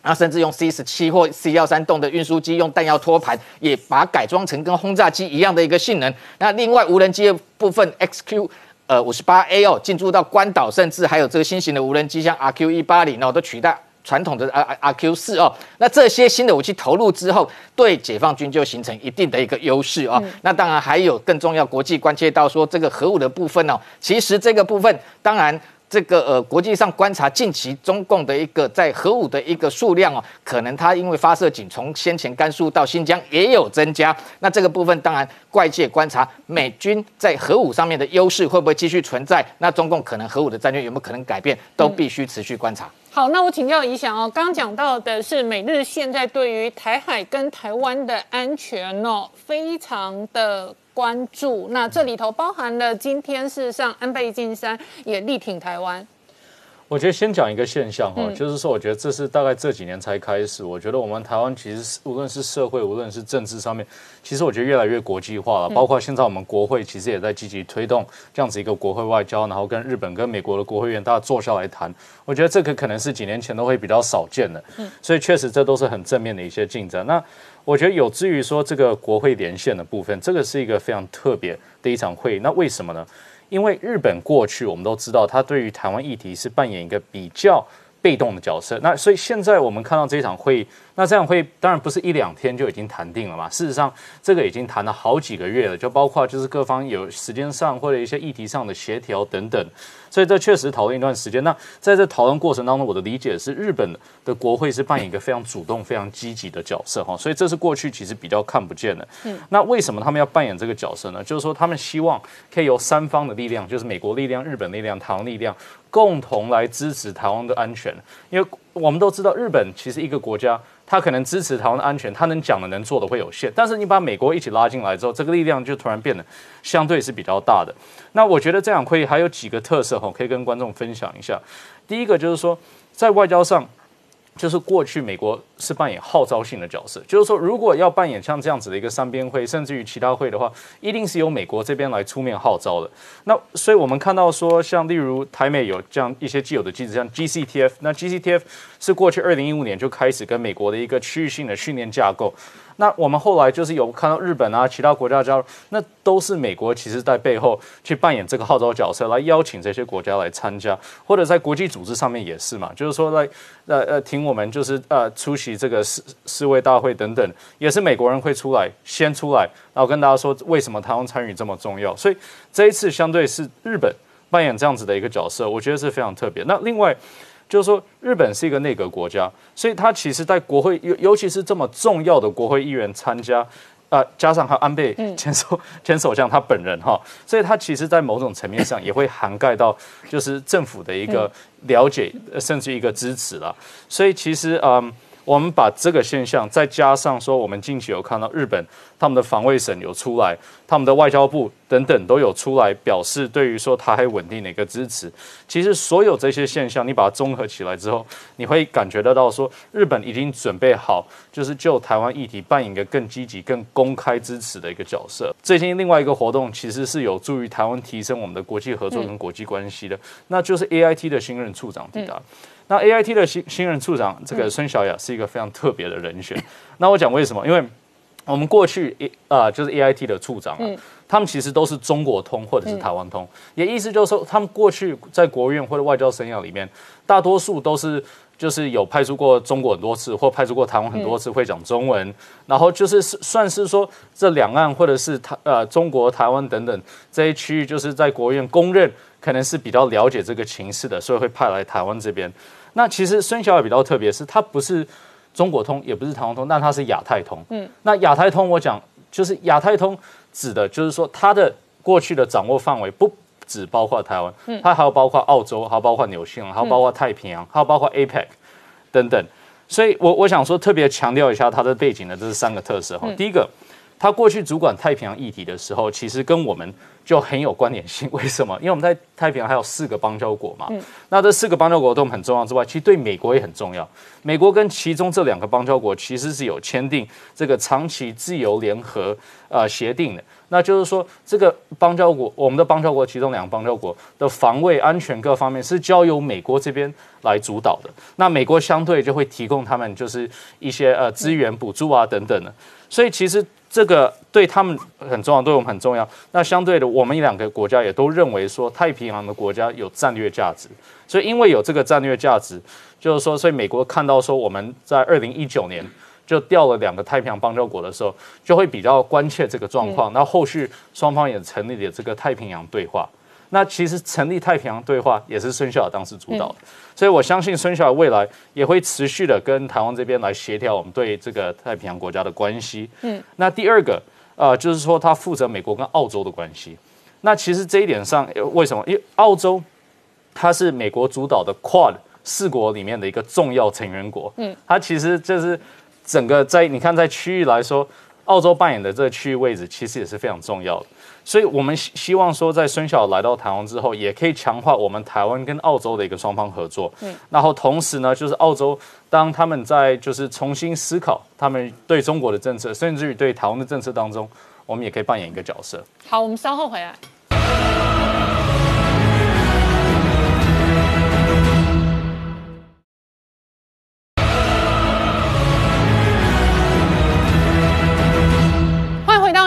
D: 那甚至用 C 十七或 C 幺三栋的运输机，用弹药托盘，也把它改装成跟轰炸机一样的一个性能。那另外无人机的部分，XQ 呃五十八 A 哦，进驻到关岛，甚至还有这个新型的无人机，像 RQ 一八零哦，都取代传统的 R R Q 四哦，那这些新的武器投入之后，对解放军就形成一定的一个优势哦。那当然还有更重要，国际关切到说这个核武的部分哦，其实这个部分当然。这个呃，国际上观察近期中共的一个在核武的一个数量哦，可能它因为发射井从先前甘肃到新疆也有增加。那这个部分当然外界观察美军在核武上面的优势会不会继续存在？那中共可能核武的战略有没有可能改变？都必须持续观察。
A: 好，那我请教一下哦，刚刚讲到的是美日现在对于台海跟台湾的安全哦，非常的。关注那这里头包含了今天事实上安倍晋三也力挺台湾。
E: 我觉得先讲一个现象哈，就是说我觉得这是大概这几年才开始。我觉得我们台湾其实无论是社会，无论是政治上面，其实我觉得越来越国际化了。包括现在我们国会其实也在积极推动这样子一个国会外交，然后跟日本跟美国的国会议员大家坐下来谈。我觉得这个可能是几年前都会比较少见的，所以确实这都是很正面的一些进展。那我觉得有至于说这个国会连线的部分，这个是一个非常特别的一场会议。那为什么呢？因为日本过去我们都知道，他对于台湾议题是扮演一个比较被动的角色。那所以现在我们看到这一场会议，那这样会当然不是一两天就已经谈定了嘛。事实上，这个已经谈了好几个月了，就包括就是各方有时间上或者一些议题上的协调等等。所以这确实讨论一段时间。那在这讨论过程当中，我的理解是，日本的国会是扮演一个非常主动、非常积极的角色哈。所以这是过去其实比较看不见的。嗯。那为什么他们要扮演这个角色呢？就是说他们希望可以由三方的力量，就是美国力量、日本力量、台湾力量，共同来支持台湾的安全。因为我们都知道，日本其实一个国家。他可能支持台湾的安全，他能讲的、能做的会有限。但是你把美国一起拉进来之后，这个力量就突然变得相对是比较大的。那我觉得这场会议还有几个特色哈，可以跟观众分享一下。第一个就是说，在外交上。就是过去美国是扮演号召性的角色，就是说，如果要扮演像这样子的一个三边会，甚至于其他会的话，一定是由美国这边来出面号召的。那所以我们看到说，像例如台美有这样一些既有的机制，像 GCTF，那 GCTF 是过去二零一五年就开始跟美国的一个区域性的训练架构。那我们后来就是有看到日本啊，其他国家加入，那都是美国其实在背后去扮演这个号召角色，来邀请这些国家来参加，或者在国际组织上面也是嘛，就是说来呃呃听我们就是呃出席这个世世卫大会等等，也是美国人会出来先出来，然后跟大家说为什么台湾参与这么重要，所以这一次相对是日本扮演这样子的一个角色，我觉得是非常特别。那另外。就是说，日本是一个内阁国家，所以他其实，在国会尤尤其是这么重要的国会议员参加，啊，加上还有安倍前首 前首相他本人哈，所以他其实，在某种层面上也会涵盖到，就是政府的一个了解，甚至一个支持了。所以其实，嗯，我们把这个现象再加上说，我们近期有看到日本。他们的防卫省有出来，他们的外交部等等都有出来表示，对于说台海稳定的一个支持。其实所有这些现象，你把它综合起来之后，你会感觉得到说，日本已经准备好，就是就台湾议题扮演一个更积极、更公开支持的一个角色。最近另外一个活动，其实是有助于台湾提升我们的国际合作跟国际关系的，那就是 A I T 的新任处长抵达。那 A I T 的新新任处长这个孙小雅是一个非常特别的人选。那我讲为什么？因为我们过去一啊，就是 A I T 的处长啊，他们其实都是中国通或者是台湾通，也意思就是说，他们过去在国务院或者外交生涯里面，大多数都是就是有派出过中国很多次，或派出过台湾很多次，会讲中文，然后就是算是说这两岸或者是台呃中国台湾等等这些区域，就是在国务院公认可能是比较了解这个情势的，所以会派来台湾这边。那其实孙小也比较特别，是他不是。中国通也不是台湾通，但它是亚太通。嗯，那亚太通我讲就是亚太通指的就是说它的过去的掌握范围不只包括台湾，嗯，它还有包括澳洲，还有包括纽西兰，还有包括太平洋，还有包括 APEC 等等。所以我我想说特别强调一下它的背景的这是三个特色哈。第一个，它过去主管太平洋议题的时候，其实跟我们。就很有关联性，为什么？因为我们在太平洋还有四个邦交国嘛，那这四个邦交国都很重要之外，其实对美国也很重要。美国跟其中这两个邦交国其实是有签订这个长期自由联合呃协定的，那就是说这个邦交国，我们的邦交国其中两个邦交国的防卫安全各方面是交由美国这边来主导的，那美国相对就会提供他们就是一些呃资源补助啊等等的，所以其实。这个对他们很重要，对我们很重要。那相对的，我们两个国家也都认为说，太平洋的国家有战略价值，所以因为有这个战略价值，就是说，所以美国看到说我们在二零一九年就掉了两个太平洋邦交国的时候，就会比较关切这个状况。那后续双方也成立了这个太平洋对话。那其实成立太平洋对话也是孙小尔当时主导的，所以我相信孙小尔未来也会持续的跟台湾这边来协调我们对这个太平洋国家的关系。嗯，那第二个。呃，就是说他负责美国跟澳洲的关系。那其实这一点上，为什么？因为澳洲它是美国主导的 Quad 四国里面的一个重要成员国。嗯，它其实就是整个在你看在区域来说，澳洲扮演的这个区域位置其实也是非常重要的。所以我们希希望说，在孙晓来到台湾之后，也可以强化我们台湾跟澳洲的一个双方合作。嗯，然后同时呢，就是澳洲当他们在就是重新思考他们对中国的政策，甚至于对台湾的政策当中，我们也可以扮演一个角色。
A: 好，我们稍后回来。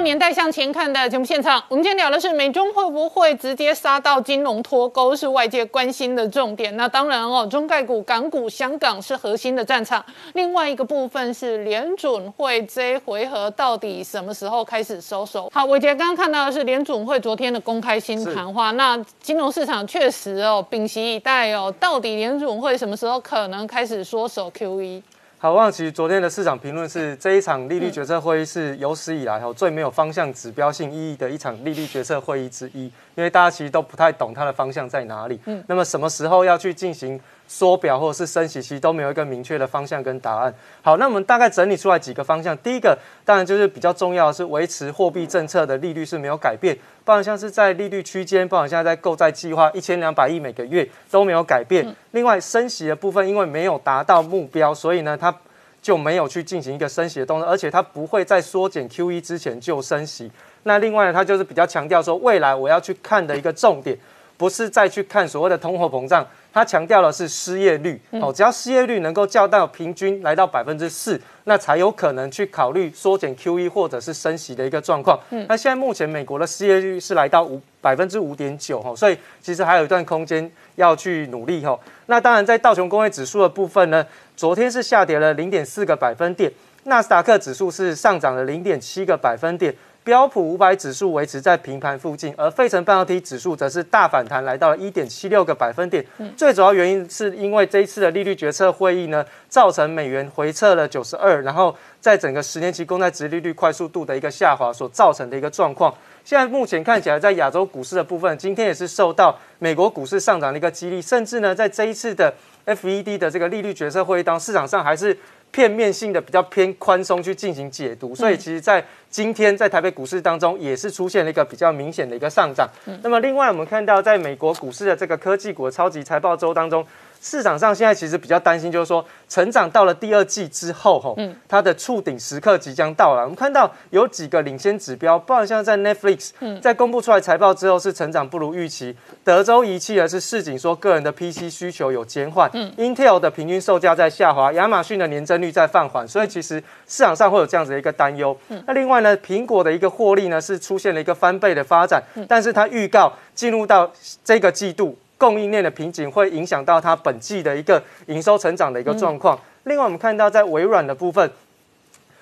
A: 年代向前看的节目现场，我们今天聊的是美中会不会直接杀到金融脱钩，是外界关心的重点。那当然哦，中概股、港股、香港是核心的战场。另外一个部分是联准会这一回合到底什么时候开始收手？好，伟杰刚刚看到的是联准会昨天的公开新谈话。那金融市场确实哦，屏息以待哦，到底联准会什么时候可能开始缩手 QE？
F: 好，望其昨天的市场评论是这一场利率决策会议是有史以来哈最没有方向指标性意义的一场利率决策会议之一，因为大家其实都不太懂它的方向在哪里。嗯，那么什么时候要去进行？缩表或者是升息，其实都没有一个明确的方向跟答案。好，那我们大概整理出来几个方向。第一个，当然就是比较重要的是维持货币政策的利率是没有改变，不然像是在利率区间，不然现在在购债计划一千两百亿每个月都没有改变。另外，升息的部分因为没有达到目标，所以呢，它就没有去进行一个升息的动作，而且它不会在缩减 QE 之前就升息。那另外呢，它就是比较强调说，未来我要去看的一个重点，不是再去看所谓的通货膨胀。他强调的是失业率哦，只要失业率能够降到平均来到百分之四，那才有可能去考虑缩减 QE 或者是升息的一个状况。那现在目前美国的失业率是来到五百分之五点九哈，所以其实还有一段空间要去努力哈。那当然在道琼工业指数的部分呢，昨天是下跌了零点四个百分点，纳斯达克指数是上涨了零点七个百分点。标普五百指数维持在平盘附近，而费城半导体指数则是大反弹，来到了一点七六个百分点。最主要原因是因为这一次的利率决策会议呢，造成美元回撤了九十二，然后在整个十年期公债值利率快速度的一个下滑所造成的一个状况。现在目前看起来，在亚洲股市的部分，今天也是受到美国股市上涨的一个激励，甚至呢，在这一次的 FED 的这个利率决策会议当市场上还是。片面性的比较偏宽松去进行解读，所以其实，在今天在台北股市当中，也是出现了一个比较明显的一个上涨。那么，另外我们看到，在美国股市的这个科技股的超级财报周当中。市场上现在其实比较担心，就是说成长到了第二季之后，吼，它的触顶时刻即将到来。我们看到有几个领先指标，包括像在 Netflix 在公布出来财报之后是成长不如预期，德州仪器呢是市井说个人的 PC 需求有减缓，Intel 的平均售价在下滑，亚马逊的年增率在放缓，所以其实市场上会有这样子的一个担忧。那另外呢，苹果的一个获利呢是出现了一个翻倍的发展，但是它预告进入到这个季度。供应链的瓶颈会影响到它本季的一个营收成长的一个状况。另外，我们看到在微软的部分，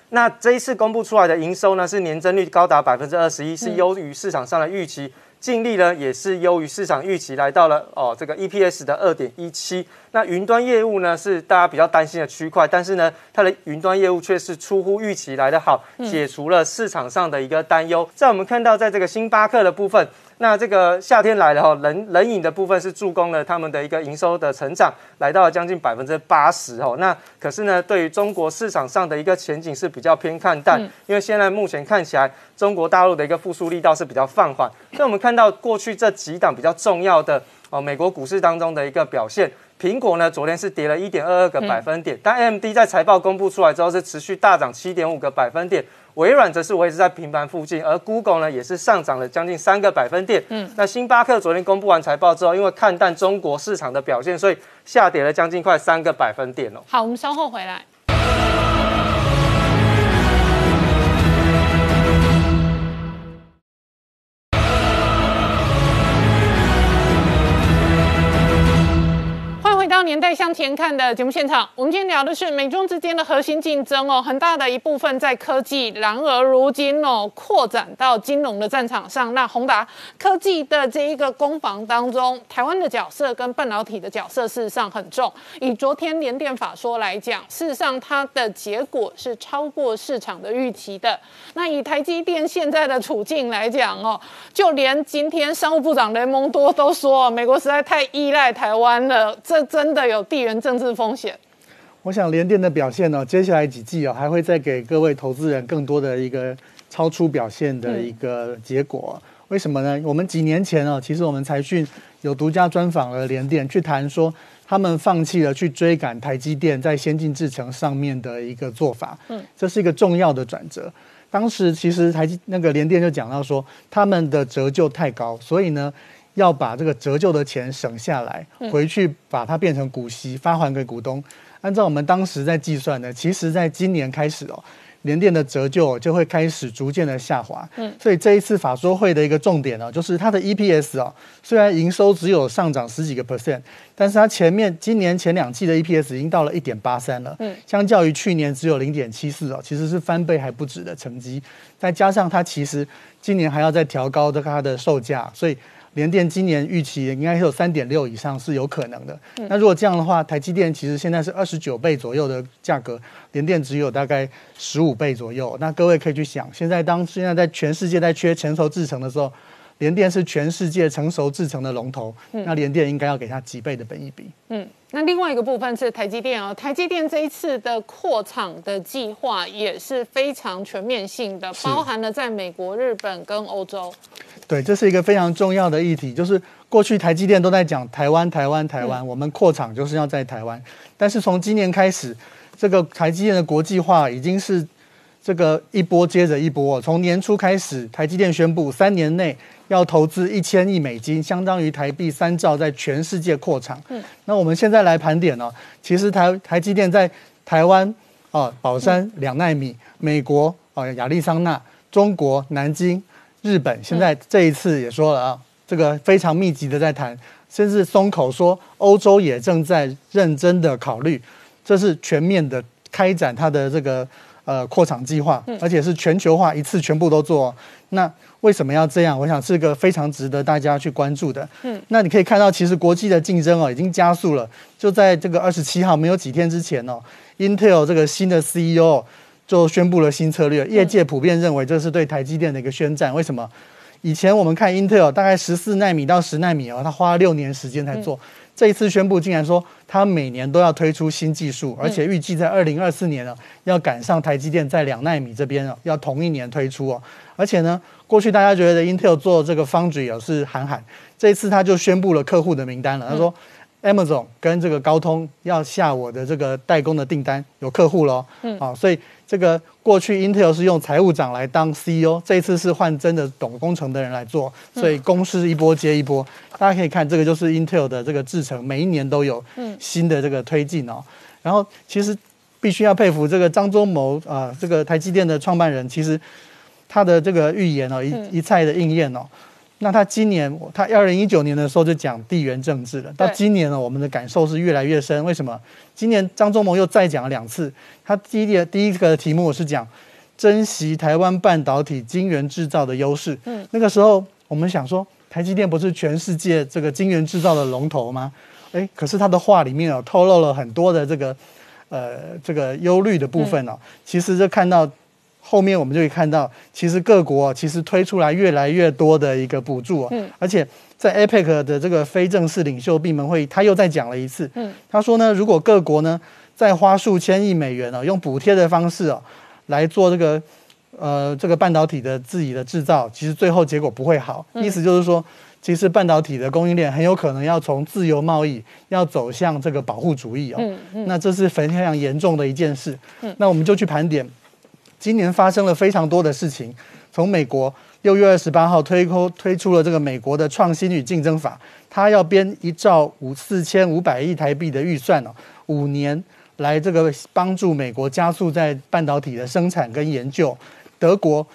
F: 那这一次公布出来的营收呢，是年增率高达百分之二十一，是优于市场上的预期。净利呢，也是优于市场预期，来到了哦这个 EPS 的二点一七。那云端业务呢，是大家比较担心的区块，但是呢，它的云端业务却是出乎预期来的好，解除了市场上的一个担忧。在我们看到，在这个星巴克的部分。那这个夏天来了哈，冷冷饮的部分是助攻了他们的一个营收的成长，来到了将近百分之八十哦。那可是呢，对于中国市场上的一个前景是比较偏看淡，因为现在目前看起来中国大陆的一个复苏力道是比较放缓。所以我们看到过去这几档比较重要的哦，美国股市当中的一个表现，苹果呢昨天是跌了一点二二个百分点，但 AMD 在财报公布出来之后是持续大涨七点五个百分点。微软则是维持在平盘附近，而 Google 呢也是上涨了将近三个百分点。嗯，那星巴克昨天公布完财报之后，因为看淡中国市场的表现，所以下跌了将近快三个百分点哦。
A: 好，我们稍后回来。到年代向前看的节目现场，我们今天聊的是美中之间的核心竞争哦，很大的一部分在科技，然而如今哦扩展到金融的战场上。那宏达科技的这一个攻防当中，台湾的角色跟半导体的角色事实上很重。以昨天联电法说来讲，事实上它的结果是超过市场的预期的。那以台积电现在的处境来讲哦，就连今天商务部长雷蒙多都说，美国实在太依赖台湾了，这真的有地缘政治风险。
G: 我想联电的表现呢，接下来几季哦，还会再给各位投资人更多的一个超出表现的一个结果。为什么呢？我们几年前哦，其实我们财讯有独家专访了联电，去谈说他们放弃了去追赶台积电在先进制程上面的一个做法。嗯，这是一个重要的转折。当时其实台积那个联电就讲到说，他们的折旧太高，所以呢。要把这个折旧的钱省下来，回去把它变成股息发还给股东。按照我们当时在计算呢，其实在今年开始哦。联电的折旧就会开始逐渐的下滑，嗯，所以这一次法说会的一个重点呢，就是它的 EPS 哦，虽然营收只有上涨十几个 percent，但是它前面今年前两季的 EPS 已经到了一点八三了，嗯，相较于去年只有零点七四哦，其实是翻倍还不止的成绩。再加上它其实今年还要再调高的它的售价，所以。联电今年预期应该是有三点六以上是有可能的。那如果这样的话，台积电其实现在是二十九倍左右的价格，联电只有大概十五倍左右。那各位可以去想，现在当现在在全世界在缺成熟制程的时候，联电是全世界成熟制程的龙头，那联电应该要给它几倍的本益比。嗯。
A: 那另外一个部分是台积电哦，台积电这一次的扩厂的计划也是非常全面性的，包含了在美国、日本跟欧洲。
G: 对，这是一个非常重要的议题，就是过去台积电都在讲台湾、台湾、台湾，我们扩厂就是要在台湾。但是从今年开始，这个台积电的国际化已经是这个一波接着一波。从年初开始，台积电宣布三年内。要投资一千亿美金，相当于台币三兆，在全世界扩厂。嗯，那我们现在来盘点哦，其实台台积电在台湾啊，宝山两纳米，美国啊，亚利桑那，中国南京，日本，现在这一次也说了啊，这个非常密集的在谈，甚至松口说欧洲也正在认真的考虑，这是全面的开展它的这个呃扩厂计划，而且是全球化，一次全部都做。那为什么要这样？我想是个非常值得大家去关注的。嗯，那你可以看到，其实国际的竞争哦已经加速了。就在这个二十七号，没有几天之前哦，Intel 这个新的 CEO 就宣布了新策略。业界普遍认为这是对台积电的一个宣战。为什么？以前我们看 Intel 大概十四纳米到十纳米哦，它花了六年时间才做。这一次宣布，竟然说它每年都要推出新技术，而且预计在二零二四年呢，要赶上台积电在两纳米这边哦，要同一年推出哦。而且呢。过去大家觉得 Intel 做这个 Foundry 也是喊喊，这一次他就宣布了客户的名单了。他说，Amazon 跟这个高通要下我的这个代工的订单，有客户喽。嗯，啊，所以这个过去 Intel 是用财务长来当 CEO，这一次是换真的懂工程的人来做，所以公司一波接一波。大家可以看这个就是 Intel 的这个制程，每一年都有新的这个推进哦。然后其实必须要佩服这个张忠谋啊，这个台积电的创办人，其实。他的这个预言哦，一一再的应验哦。那他今年，他二零一九年的时候就讲地缘政治了。到今年呢，我们的感受是越来越深。为什么？今年张忠谋又再讲了两次。他第一点第一个题目是讲珍惜台湾半导体晶圆制造的优势。嗯，那个时候我们想说，台积电不是全世界这个晶圆制造的龙头吗？哎，可是他的话里面有透露了很多的这个呃这个忧虑的部分哦。其实就看到。后面我们就可以看到，其实各国其实推出来越来越多的一个补助，嗯，而且在 APEC 的这个非正式领袖闭门会议，他又再讲了一次，嗯，他说呢，如果各国呢再花数千亿美元啊，用补贴的方式啊来做这个呃这个半导体的自己的制造，其实最后结果不会好，意思就是说，其实半导体的供应链很有可能要从自由贸易要走向这个保护主义哦，嗯嗯，那这是非常严重的一件事，嗯，那我们就去盘点。今年发生了非常多的事情，从美国六月二十八号推出推出了这个美国的创新与竞争法，它要编一兆五四千五百亿台币的预算哦，五年来这个帮助美国加速在半导体的生产跟研究。德国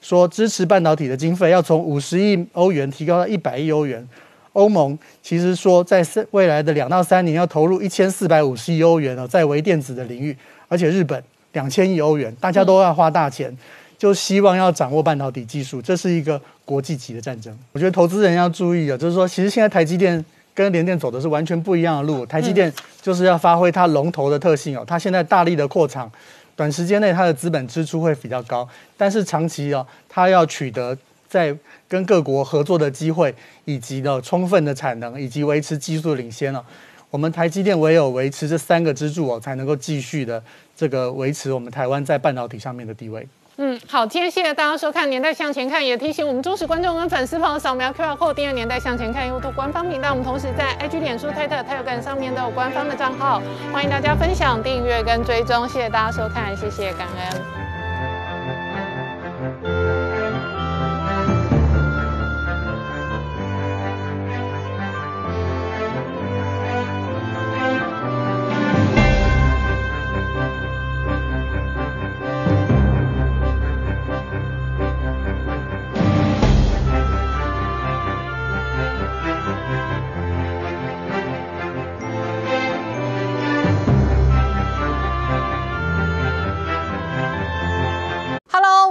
G: 说支持半导体的经费要从五十亿欧元提高到一百亿欧元。欧盟其实说在未来的两到三年要投入一千四百五十亿欧元哦，在微电子的领域，而且日本两千亿欧元，大家都要花大钱，就希望要掌握半导体技术，这是一个国际级的战争。我觉得投资人要注意啊，就是说，其实现在台积电跟联电走的是完全不一样的路。台积电就是要发挥它龙头的特性哦，它现在大力的扩厂，短时间内它的资本支出会比较高，但是长期哦，它要取得在跟各国合作的机会，以及的充分的产能，以及维持技术领先哦。我们台积电唯有维持这三个支柱哦，才能够继续的这个维持我们台湾在半导体上面的地位。
A: 嗯，好，今天谢谢大家收看《年代向前看》，也提醒我们忠实观众跟粉丝朋友扫描 QR Code 订阅《年代向前看》YouTube 官方频道。我们同时在 IG、脸书、推特、泰 a m 上面都有官方的账号，欢迎大家分享、订阅跟追踪。谢谢大家收看，谢谢，感恩。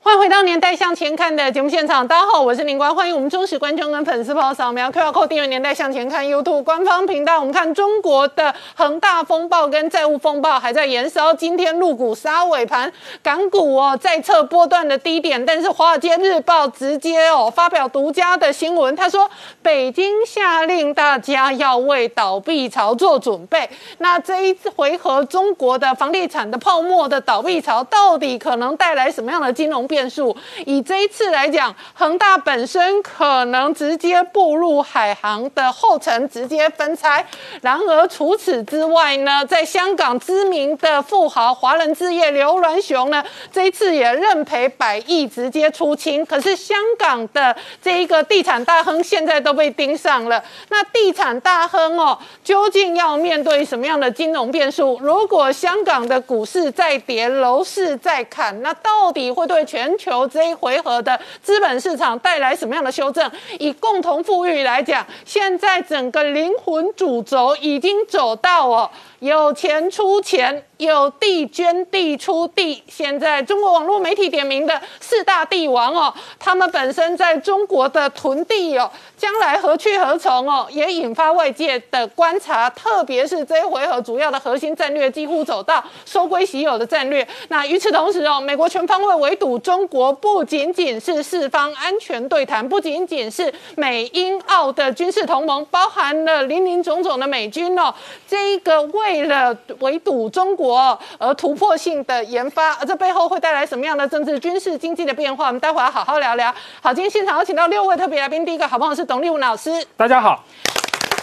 A: 欢迎回到年代向前看的节目现场，大家好，我是林官，欢迎我们忠实观众跟粉丝朋友扫描 QR Code 订阅年代向前看 YouTube 官方频道。我们看中国的恒大风暴跟债务风暴还在延烧，今天陆股杀尾盘，港股哦再测波段的低点，但是华尔街日报直接哦发表独家的新闻，他说北京下令大家要为倒闭潮做准备。那这一回合中国的房地产的泡沫的倒闭潮，到底可能带来什么样的金融变？数，以这一次来讲，恒大本身可能直接步入海航的后尘，直接分拆。然而除此之外呢，在香港知名的富豪华人置业刘銮雄呢，这一次也认赔百亿，直接出清。可是香港的这一个地产大亨现在都被盯上了。那地产大亨哦，究竟要面对什么样的金融变数？如果香港的股市再跌，楼市再砍，那到底会对全全球这一回合的资本市场带来什么样的修正？以共同富裕来讲，现在整个灵魂主轴已经走到哦。有钱出钱，有地捐地出地。现在中国网络媒体点名的四大帝王哦，他们本身在中国的囤地哦，将来何去何从哦，也引发外界的观察。特别是这一回合主要的核心战略几乎走到收归喜有的战略。那与此同时哦，美国全方位围堵中国，不仅仅是四方安全对谈，不仅仅是美英澳的军事同盟，包含了林林总总的美军哦，这一个为为了围堵中国而突破性的研发，而这背后会带来什么样的政治、军事、经济的变化？我们待会要好好聊聊。好，今天现场有请到六位特别来宾，第一个好朋友是董立武老师，
H: 大家好；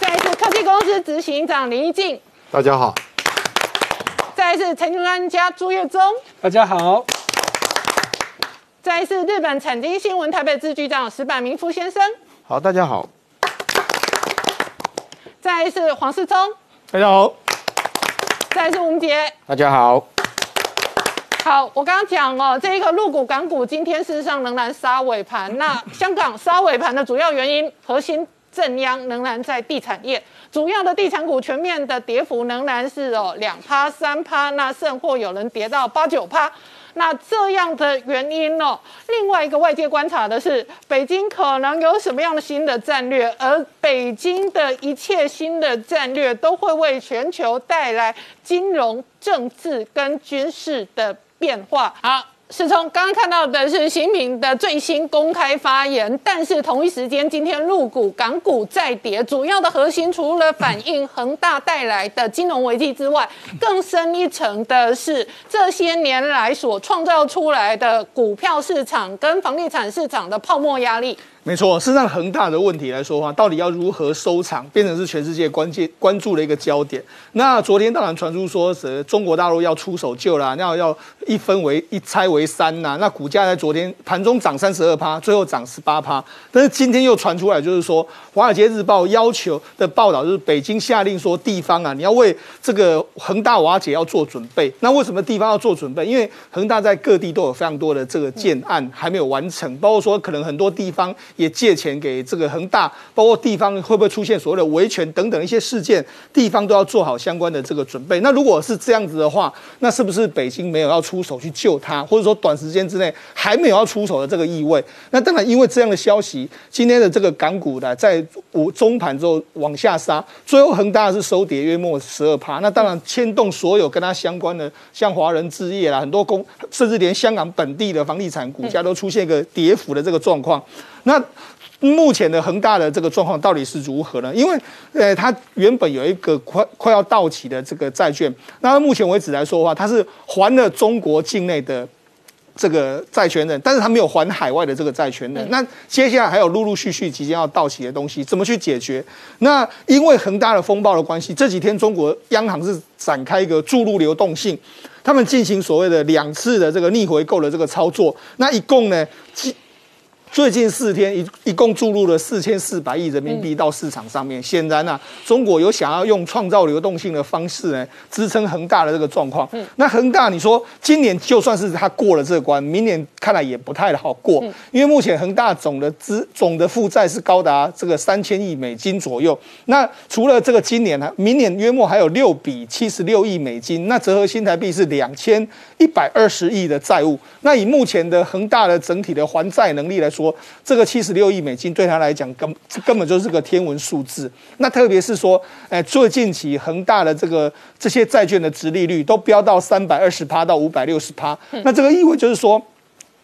A: 再一次科技公司执行长林一静，
I: 大家好；
A: 再一次财经专家朱月忠，
H: 大家好；
A: 再一次日本产经新闻台北支局长石柏明夫先生，
I: 好，大家好；
A: 再一次黄世聪。
H: 大家好，
A: 再是吴杰，
D: 大家好。
A: 好，我刚刚讲哦，这一个陆股港股今天事实上仍然杀尾盘。那香港杀尾盘的主要原因，核心正央仍然在地产业，主要的地产股全面的跌幅仍然是哦两趴三趴，那甚或有人跌到八九趴。那这样的原因呢？另外一个外界观察的是，北京可能有什么样的新的战略，而北京的一切新的战略都会为全球带来金融、政治跟军事的变化。好。是从刚刚看到的是习近平的最新公开发言，但是同一时间，今天入股、港股再跌，主要的核心除了反映恒大带来的金融危机之外，更深一层的是这些年来所创造出来的股票市场跟房地产市场的泡沫压力。
H: 没错，事实上恒大的问题来说的话，到底要如何收场，变成是全世界关键关注的一个焦点。那昨天当然传出说，是中国大陆要出手救啦，那要一分为一拆为三呐。那股价在昨天盘中涨三十二趴，最后涨十八趴。但是今天又传出来，就是说《华尔街日报》要求的报道，就是北京下令说，地方啊，你要为这个恒大瓦解要做准备。那为什么地方要做准备？因为恒大在各地都有非常多的这个建案还没有完成，包括说可能很多地方。也借钱给这个恒大，包括地方会不会出现所谓的维权等等一些事件，地方都要做好相关的这个准备。那如果是这样子的话，那是不是北京没有要出手去救他，或者说短时间之内还没有要出手的这个意味？那当然，因为这样的消息，今天的这个港股呢，在午中盘之后往下杀，最后恒大是收跌约莫十二趴。那当然牵动所有跟它相关的，像华人置业啦，很多公，甚至连香港本地的房地产股价都出现一个跌幅的这个状况。那目前的恒大的这个状况到底是如何呢？因为，呃，它原本有一个快快要到期的这个债券，那目前为止来说的话，它是还了中国境内的这个债权人，但是他没有还海外的这个债权人。那接下来还有陆陆续续即将要到期的东西，怎么去解决？那因为恒大的风暴的关系，这几天中国央行是展开一个注入流动性，他们进行所谓的两次的这个逆回购的这个操作，那一共呢？最近四天一一共注入了四千四百亿人民币到市场上面，显然啊，中国有想要用创造流动性的方式呢，支撑恒大的这个状况。那恒大，你说今年就算是他过了这关，明年看来也不太好过，因为目前恒大总的资总的负债是高达这个三千亿美金左右。那除了这个今年呢，明年约莫还有六笔七十六亿美金，那折合新台币是两千一百二十亿的债务。那以目前的恒大的整体的还债能力来说，这个七十六亿美金对他来讲根根本就是个天文数字。那特别是说，哎，最近期恒大的这个这些债券的值利率都飙到三百二十趴到五百六十趴。那这个意味就是说，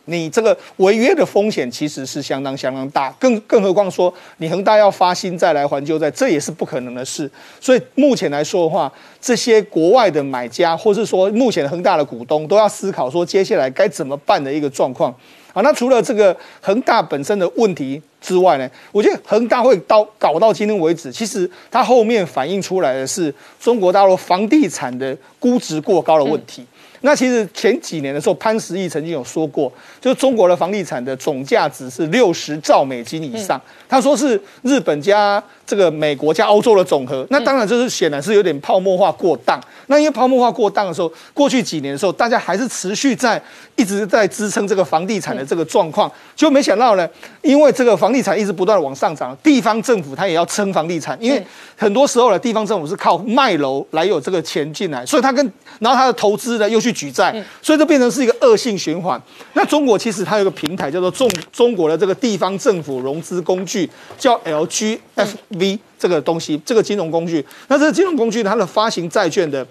H: 你这个违约的风险其实是相当相当大。更更何况说，你恒大要发新债来还旧债，这也是不可能的事。所以目前来说的话，这些国外的买家，或是说目前恒大的股东，都要思考说接下来该怎么办的一个状况。好，那除了这个恒大本身的问题之外呢？我觉得恒大会到搞到今天为止，其实它后面反映出来的是中国大陆房地产的估值过高的问题。那其实前几年的时候，潘石屹曾经有说过，就是中国的房地产的总价值是六十兆美金以上。他说是日本加这个美国加欧洲的总和。那当然就是显然是有点泡沫化过当。那因为泡沫化过当的时候，过去几年的时候，大家还是持续在一直在支撑这个房地产的这个状况。就没想到呢，因为这个房地产一直不断的往上涨，地方政府它也要撑房地产，因为很多时候呢，地方政府是靠卖楼来有这个钱进来，所以它跟然后它的投资呢又去。举债，所以这变成是一个恶性循环。那中国其实它有个平台叫做中中国的这个地方政府融资工具，叫 LGFV 这个东西，这个金融工具。那这个金融工具它的发行债券的。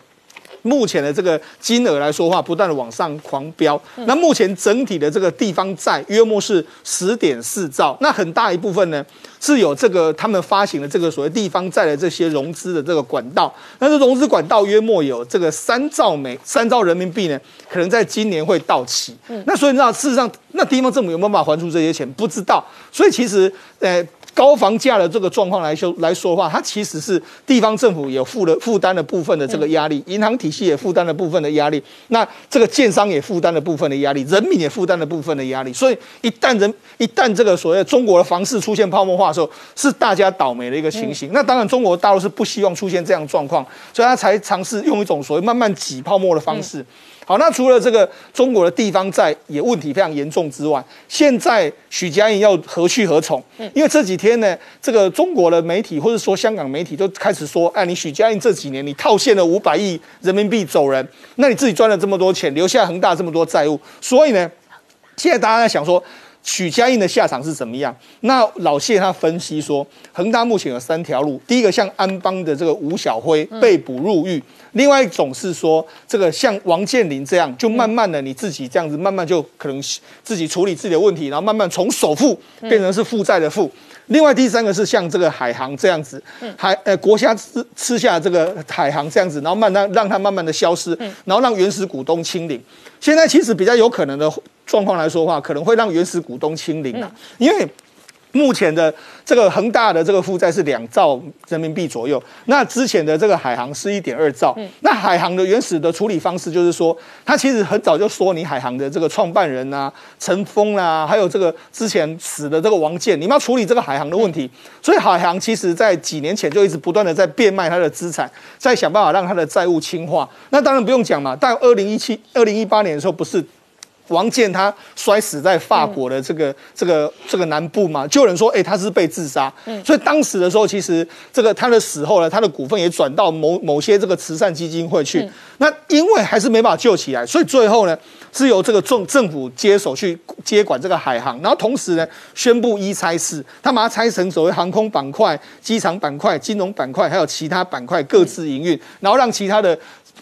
H: 目前的这个金额来说话，不断的往上狂飙。那目前整体的这个地方债约莫是十点四兆，那很大一部分呢是有这个他们发行的这个所谓地方债的这些融资的这个管道。那这融资管道约莫有这个三兆美三兆人民币呢，可能在今年会到期。那所以你知道，事实上那地方政府有没有办法还出这些钱？不知道。所以其实呃。高房价的这个状况来说来说的话，它其实是地方政府也负了负担了部分的这个压力，银行体系也负担了部分的压力，那这个建商也负担了部分的压力，人民也负担了部分的压力。所以一旦人一旦这个所谓中国的房市出现泡沫化的时候，是大家倒霉的一个情形。那当然，中国大陆是不希望出现这样状况，所以他才尝试用一种所谓慢慢挤泡沫的方式。好，那除了这个中国的地方债也问题非常严重之外，现在许家印要何去何从？因为这几天呢，这个中国的媒体或者说香港媒体就开始说，哎，你许家印这几年你套现了五百亿人民币走人，那你自己赚了这么多钱，留下恒大这么多债务，所以呢，现在大家在想说。许家印的下场是怎么样？那老谢他分析说，恒大目前有三条路：第一个像安邦的这个吴小辉被捕入狱；另外一种是说，这个像王健林这样，就慢慢的你自己这样子，慢慢就可能自己处理自己的问题，然后慢慢从首富变成是负债的富。另外第三个是像这个海航这样子，海呃国家吃吃下这个海航这样子，然后慢慢让它慢慢的消失，然后让原始股东清零。现在其实比较有可能的状况来说话，可能会让原始股东清零啊，因为目前的这个恒大的这个负债是两兆人民币左右，那之前的这个海航是一点二兆。那海航的原始的处理方式就是说，他其实很早就说你海航的这个创办人啊、陈峰啊，还有这个之前死的这个王健，你们要处理这个海航的问题。所以海航其实在几年前就一直不断的在变卖它的资产，在想办法让它的债务轻化。那当然不用讲嘛，但二零一七、二零一八年的时候不是。王健他摔死在法国的这个这个这个南部嘛，就有人说，哎，他是被自杀。所以当时的时候，其实这个他的死后呢，他的股份也转到某某些这个慈善基金会去。那因为还是没办法救起来，所以最后呢，是由这个政政府接手去接管这个海航，然后同时呢，宣布一拆四，他把它拆成所谓航空板块、机场板块、金融板块，还有其他板块各自营运，然后让其他的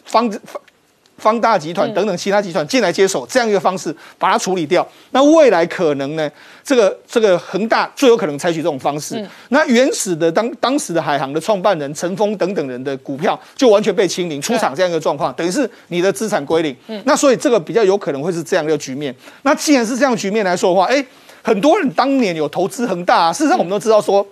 H: 方方。大集团等等其他集团进来接手，这样一个方式把它处理掉。那未来可能呢？这个这个恒大最有可能采取这种方式。那原始的当当时的海航的创办人陈峰等等人的股票就完全被清零出场，这样一个状况，等于是你的资产归零。那所以这个比较有可能会是这样一个局面。那既然是这样局面来说的话，哎，很多人当年有投资恒大，事实上我们都知道说。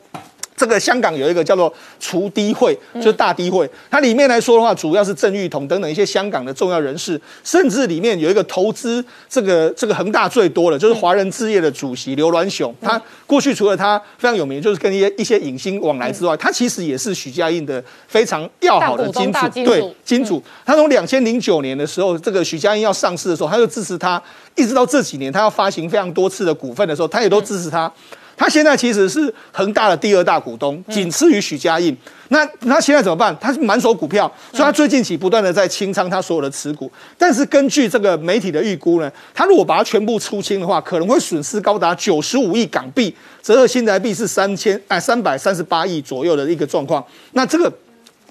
H: 这个香港有一个叫做除低会，就是大低会，它里面来说的话，主要是郑裕彤等等一些香港的重要人士，甚至里面有一个投资这个这个恒大最多的，就是华人置业的主席刘銮雄。他过去除了他非常有名，就是跟一些一些影星往来之外，他其实也是许家印的非常要好的金主，对金主。他从两千零九年的时候，这个许家印要上市的时候，他就支持他，一直到这几年他要发行非常多次的股份的时候，他也都支持他。他现在其实是恒大的第二大股东，仅次于许家印。那他现在怎么办？他是满手股票，所以他最近起不断的在清仓他所有的持股。但是根据这个媒体的预估呢，他如果把它全部出清的话，可能会损失高达九十五亿港币，折合新台币是三千哎三百三十八亿左右的一个状况。那这个。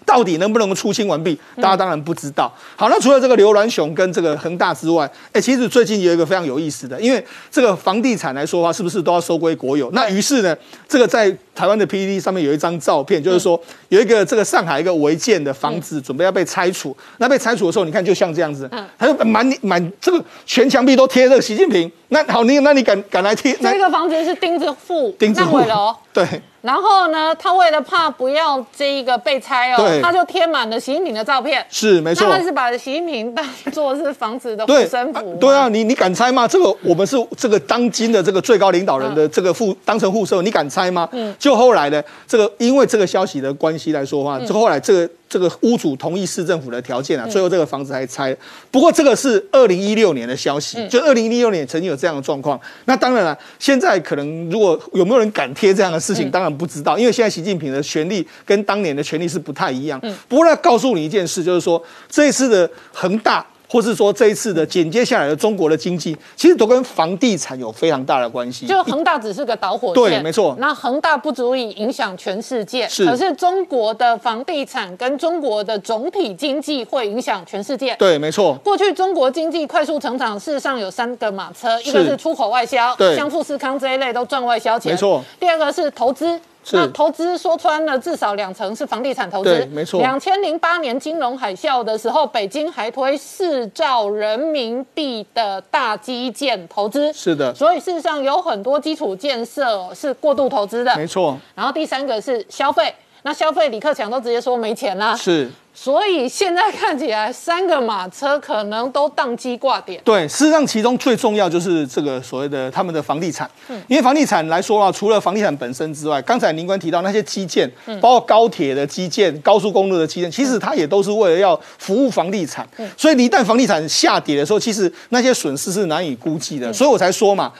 H: 到底能不能出清完毕？大家当然不知道。好，那除了这个刘銮雄跟这个恒大之外，哎，其实最近有一个非常有意思的，因为这个房地产来说的话，是不是都要收归国有？那于是呢，这个在台湾的 PPT 上面有一张照片，就是说有一个这个上海一个违建的房子准备要被拆除。那被拆除的时候，你看就像这样子，他就满满这个全墙壁都贴这个习近平。那好，你那你敢敢来贴？
A: 这个房子是钉子户
H: 烂
A: 尾楼，
H: 对。
A: 然后呢，他为了怕不要这一个被拆哦，他就贴满了习近平的照片。
H: 是没错，
A: 他是把习近平当做是房子的护身符。
H: 对啊，你你敢拆吗？这个我们是这个当今的这个最高领导人的这个护当成护身，你敢拆吗？嗯。就后来呢，这个因为这个消息的关系来说话，就后来这个。这个屋主同意市政府的条件啊，最后这个房子还拆。不过这个是二零一六年的消息，就二零一六年曾经有这样的状况。那当然了，现在可能如果有没有人敢贴这样的事情，当然不知道，因为现在习近平的权力跟当年的权力是不太一样。不过他，告诉你一件事，就是说这一次的恒大。或是说这一次的紧接下来的中国的经济，其实都跟房地产有非常大的关系。
A: 就恒大只是个导火线，
H: 对，没错。
A: 那恒大不足以影响全世界，
H: 是。
A: 可是中国的房地产跟中国的总体经济会影响全世界，
H: 对，没错。
A: 过去中国经济快速成长，事实上有三个马车，一个是出口外销，
H: 对，
A: 像富士康这一类都赚外销钱，
H: 没错。
A: 第二个是投资。那投资说穿了，至少两成是房地产投资。
H: 对，没错。
A: 两千零八年金融海啸的时候，北京还推四兆人民币的大基建投资。
H: 是的。
A: 所以事实上有很多基础建设是过度投资的。
H: 没错。
A: 然后第三个是消费，那消费李克强都直接说没钱啦。
H: 是。
A: 所以现在看起来，三个马车可能都宕机挂点。
H: 对，事实上其中最重要就是这个所谓的他们的房地产。嗯，因为房地产来说啊，除了房地产本身之外，刚才宁官提到那些基建，包括高铁的基建、高速公路的基建，其实它也都是为了要服务房地产。嗯，所以一旦房地产下跌的时候，其实那些损失是难以估计的。所以我才说嘛，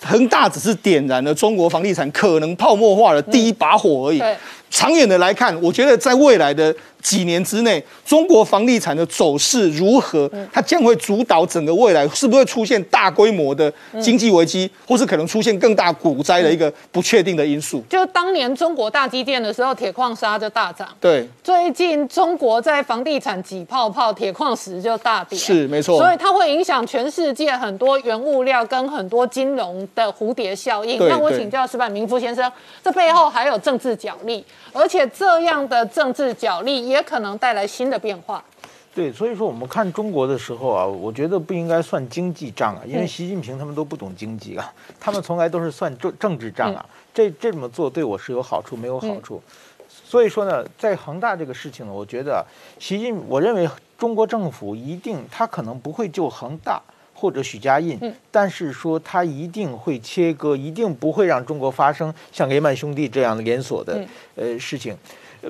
H: 恒大只是点燃了中国房地产可能泡沫化的第一把火而已。
A: 对，
H: 长远的来看，我觉得在未来的。几年之内，中国房地产的走势如何？它将会主导整个未来，是不是会出现大规模的经济危机，或是可能出现更大股灾的一个不确定的因素？
A: 就当年中国大基建的时候，铁矿砂就大涨。
H: 对，
A: 最近中国在房地产挤泡泡，铁矿石就大跌。
H: 是没错，
A: 所以它会影响全世界很多原物料跟很多金融的蝴蝶效应。那我请教石板明夫先生，这背后还有政治角力，而且这样的政治角力。也可能带来新的变化。
I: 对，所以说我们看中国的时候啊，我觉得不应该算经济账啊，因为习近平他们都不懂经济啊，他们从来都是算政政治账啊。这这么做对我是有好处没有好处？所以说呢，在恒大这个事情呢，我觉得习近，我认为中国政府一定他可能不会救恒大或者许家印，但是说他一定会切割，一定不会让中国发生像雷曼兄弟这样的连锁的呃事情。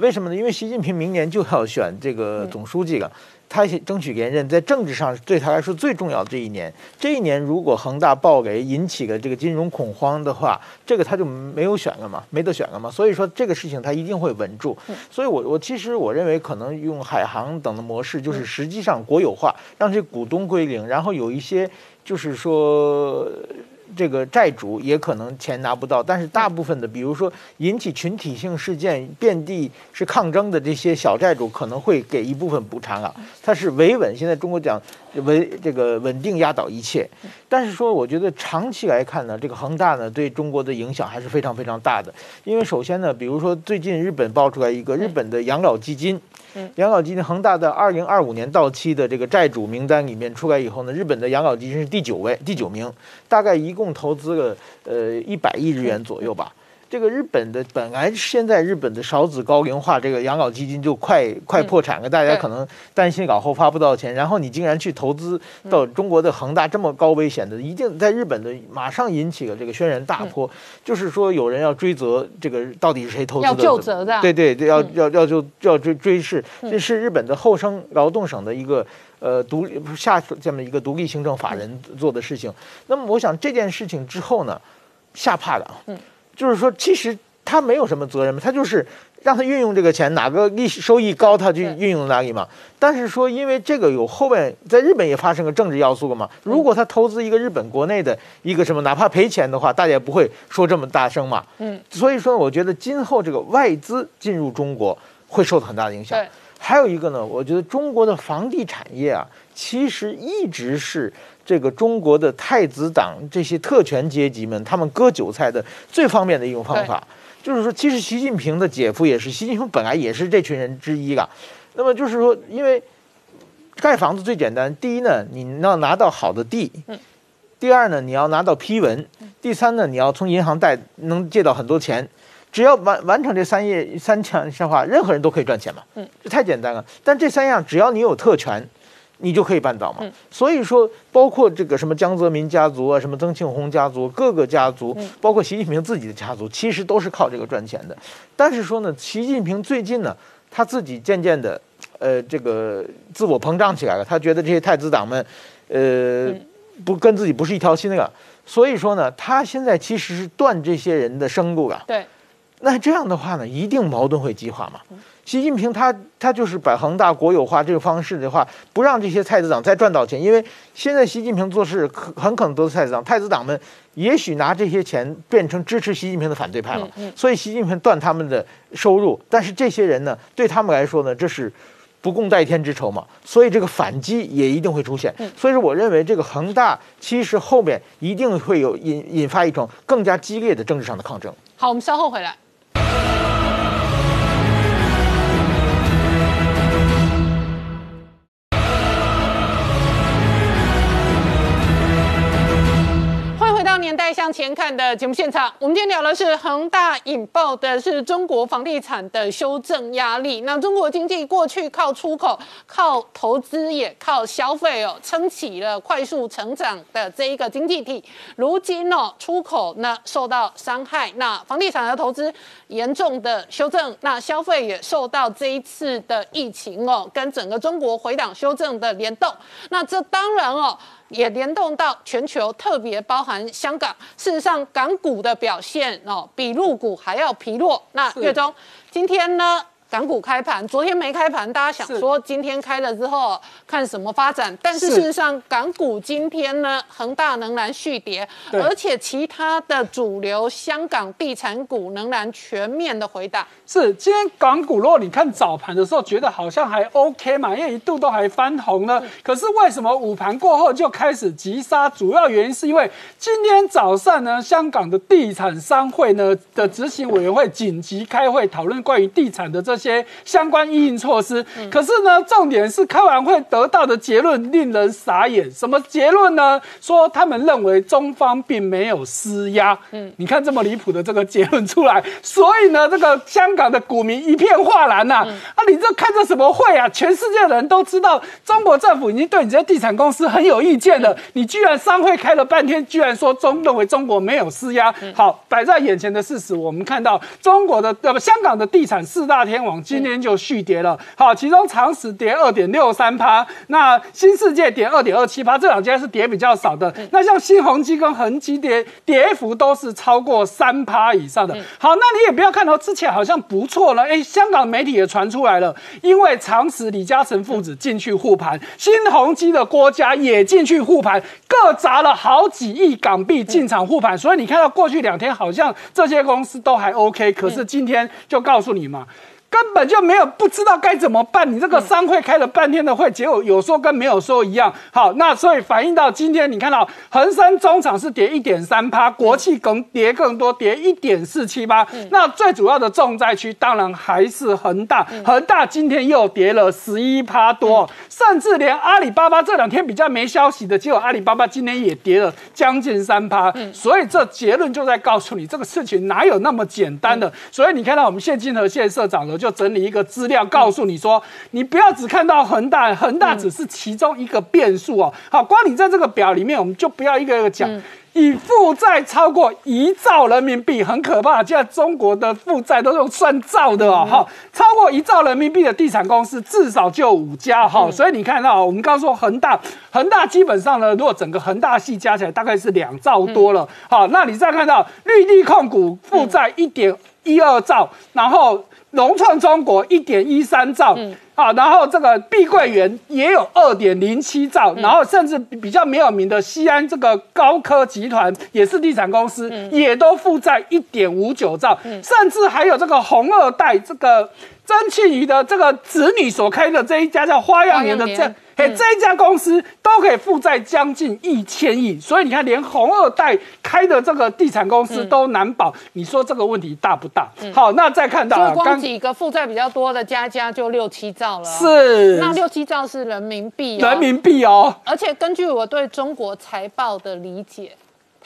I: 为什么呢？因为习近平明年就要选这个总书记了，他争取连任，在政治上对他来说最重要的这一年。这一年如果恒大暴雷引起了这个金融恐慌的话，这个他就没有选了嘛，没得选了嘛。所以说这个事情他一定会稳住。所以我我其实我认为可能用海航等的模式，就是实际上国有化，让这股东归零，然后有一些就是说。这个债主也可能钱拿不到，但是大部分的，比如说引起群体性事件、遍地是抗争的这些小债主，可能会给一部分补偿啊。它是维稳，现在中国讲稳这个稳定压倒一切。但是说，我觉得长期来看呢，这个恒大呢对中国的影响还是非常非常大的。因为首先呢，比如说最近日本爆出来一个日本的养老基金。养老基金恒大的二零二五年到期的这个债主名单里面出来以后呢，日本的养老基金是第九位，第九名，大概一共投资了呃一百亿日元左右吧。这个日本的本来现在日本的少子高龄化，这个养老基金就快快破产了，大家可能担心老后发不到钱，然后你竟然去投资到中国的恒大这么高危险的，一定在日本的马上引起了这个轩然大波，就是说有人要追责这个到底是谁投资的？
A: 要就责的。
I: 对对对，要要要就要追追是，这是日本的厚生劳动省的一个呃独立下这么一个独立行政法人做的事情。那么我想这件事情之后呢，吓怕了啊。就是说，其实他没有什么责任嘛，他就是让他运用这个钱，哪个利息收益高，他就运用哪里嘛。但是说，因为这个有后面在日本也发生个政治要素了嘛。如果他投资一个日本国内的一个什么，哪怕赔钱的话，大家也不会说这么大声嘛。嗯。所以说，我觉得今后这个外资进入中国会受到很大的影响。还有一个呢，我觉得中国的房地产业啊，其实一直是。这个中国的太子党这些特权阶级们，他们割韭菜的最方便的一种方法，就是说，其实习近平的姐夫也是，习近平本来也是这群人之一了。那么就是说，因为盖房子最简单，第一呢，你要拿到好的地；第二呢，你要拿到批文；第三呢，你要从银行贷能借到很多钱。只要完完成这三页三项的话，任何人都可以赚钱嘛。嗯，这太简单了。但这三样，只要你有特权。你就可以办到嘛？所以说，包括这个什么江泽民家族啊，什么曾庆红家族，各个家族，包括习近平自己的家族，其实都是靠这个赚钱的。但是说呢，习近平最近呢，他自己渐渐的，呃，这个自我膨胀起来了。他觉得这些太子党们，呃，不跟自己不是一条心了。所以说呢，他现在其实是断这些人的生路了。
A: 对。
I: 那这样的话呢，一定矛盾会激化嘛？习近平他他就是把恒大国有化这个方式的话，不让这些太子党再赚到钱，因为现在习近平做事很可能都是太子党，太子党们也许拿这些钱变成支持习近平的反对派了。所以习近平断他们的收入，但是这些人呢，对他们来说呢，这是不共戴天之仇嘛。所以这个反击也一定会出现。所以说，我认为这个恒大其实后面一定会有引引发一种更加激烈的政治上的抗争。
A: 好，我们稍后回来。Oh! 年代向前看的节目现场，我们今天聊的是恒大引爆的是中国房地产的修正压力。那中国经济过去靠出口、靠投资也靠消费哦，撑起了快速成长的这一个经济体。如今哦，出口呢受到伤害，那房地产的投资严重的修正，那消费也受到这一次的疫情哦，跟整个中国回档修正的联动。那这当然哦。也联动到全球，特别包含香港。事实上，港股的表现哦，比陆股还要疲弱。那月中今天呢？港股开盘，昨天没开盘，大家想说今天开了之后看什么发展？但是事实上，港股今天呢，恒大仍然续跌，而且其他的主流香港地产股仍然全面的回档。
J: 是，今天港股如果你看早盘的时候，觉得好像还 OK 嘛，因为一度都还翻红呢。可是为什么午盘过后就开始急杀？主要原因是因为今天早上呢，香港的地产商会呢的执行委员会紧急开会讨论关于地产的这。这些相关应应措施。可是呢，重点是开完会得到的结论令人傻眼。什么结论呢？说他们认为中方并没有施压。嗯，你看这么离谱的这个结论出来，所以呢，这个香港的股民一片哗然呐。啊，你这开这什么会啊？全世界的人都知道，中国政府已经对你这些地产公司很有意见了。你居然商会开了半天，居然说中认为中国没有施压。好，摆在眼前的事实，我们看到中国的呃不，香港的地产四大天王今年就续跌了。好，其中长实跌二点六三趴，那新世界跌二点二七趴，这两家是跌比较少的。那像新鸿基跟恒基跌跌幅都是超过三趴以上的。好，那你也不要看到之前好像不错了，哎，香港媒体也传出来了，因为长实李嘉诚父子进去护盘，新鸿基的郭家也进去护盘，各砸了好几亿港币进场护盘，所以你看到过去两天好像这些公司都还 OK，可是今天就告诉你嘛。根本就没有不知道该怎么办。你这个商会开了半天的会，结果有说跟没有说一样。好，那所以反映到今天，你看到恒生中场是跌一点三趴，国企更跌更多，跌一点四七八。那最主要的重灾区当然还是恒大，恒大今天又跌了十一趴多，甚至连阿里巴巴这两天比较没消息的，结果阿里巴巴今天也跌了将近三趴。所以这结论就在告诉你，这个事情哪有那么简单的？所以你看到我们谢金河谢社长呢？就整理一个资料，告诉你说，你不要只看到恒大，恒大只是其中一个变数哦。好，光你在这个表里面，我们就不要一个一个讲。以负债超过一兆人民币，很可怕。现在中国的负债都用算兆的哦，哈，超过一兆人民币的地产公司至少就五家哈。所以你看到，我们刚说恒大，恒大基本上呢，如果整个恒大系加起来大概是两兆多了。好，那你再看到绿地控股负债一点一二兆，然后。融创中国一点一三兆，啊，然后这个碧桂园也有二点零七兆，然后甚至比较没有名的西安这个高科集团也是地产公司，也都负债一点五九兆，甚至还有这个红二代这个曾庆瑜的这个子女所开的这一家叫花样年的这。嘿，这一家公司都可以负债将近一千亿，所以你看，连红二代开的这个地产公司都难保。你说这个问题大不大？好，那再看到，
A: 就光几个负债比较多的家家就六七兆了。
J: 是，
A: 那六七兆是人民币，
J: 人民币哦。
A: 而且根据我对中国财报的理解。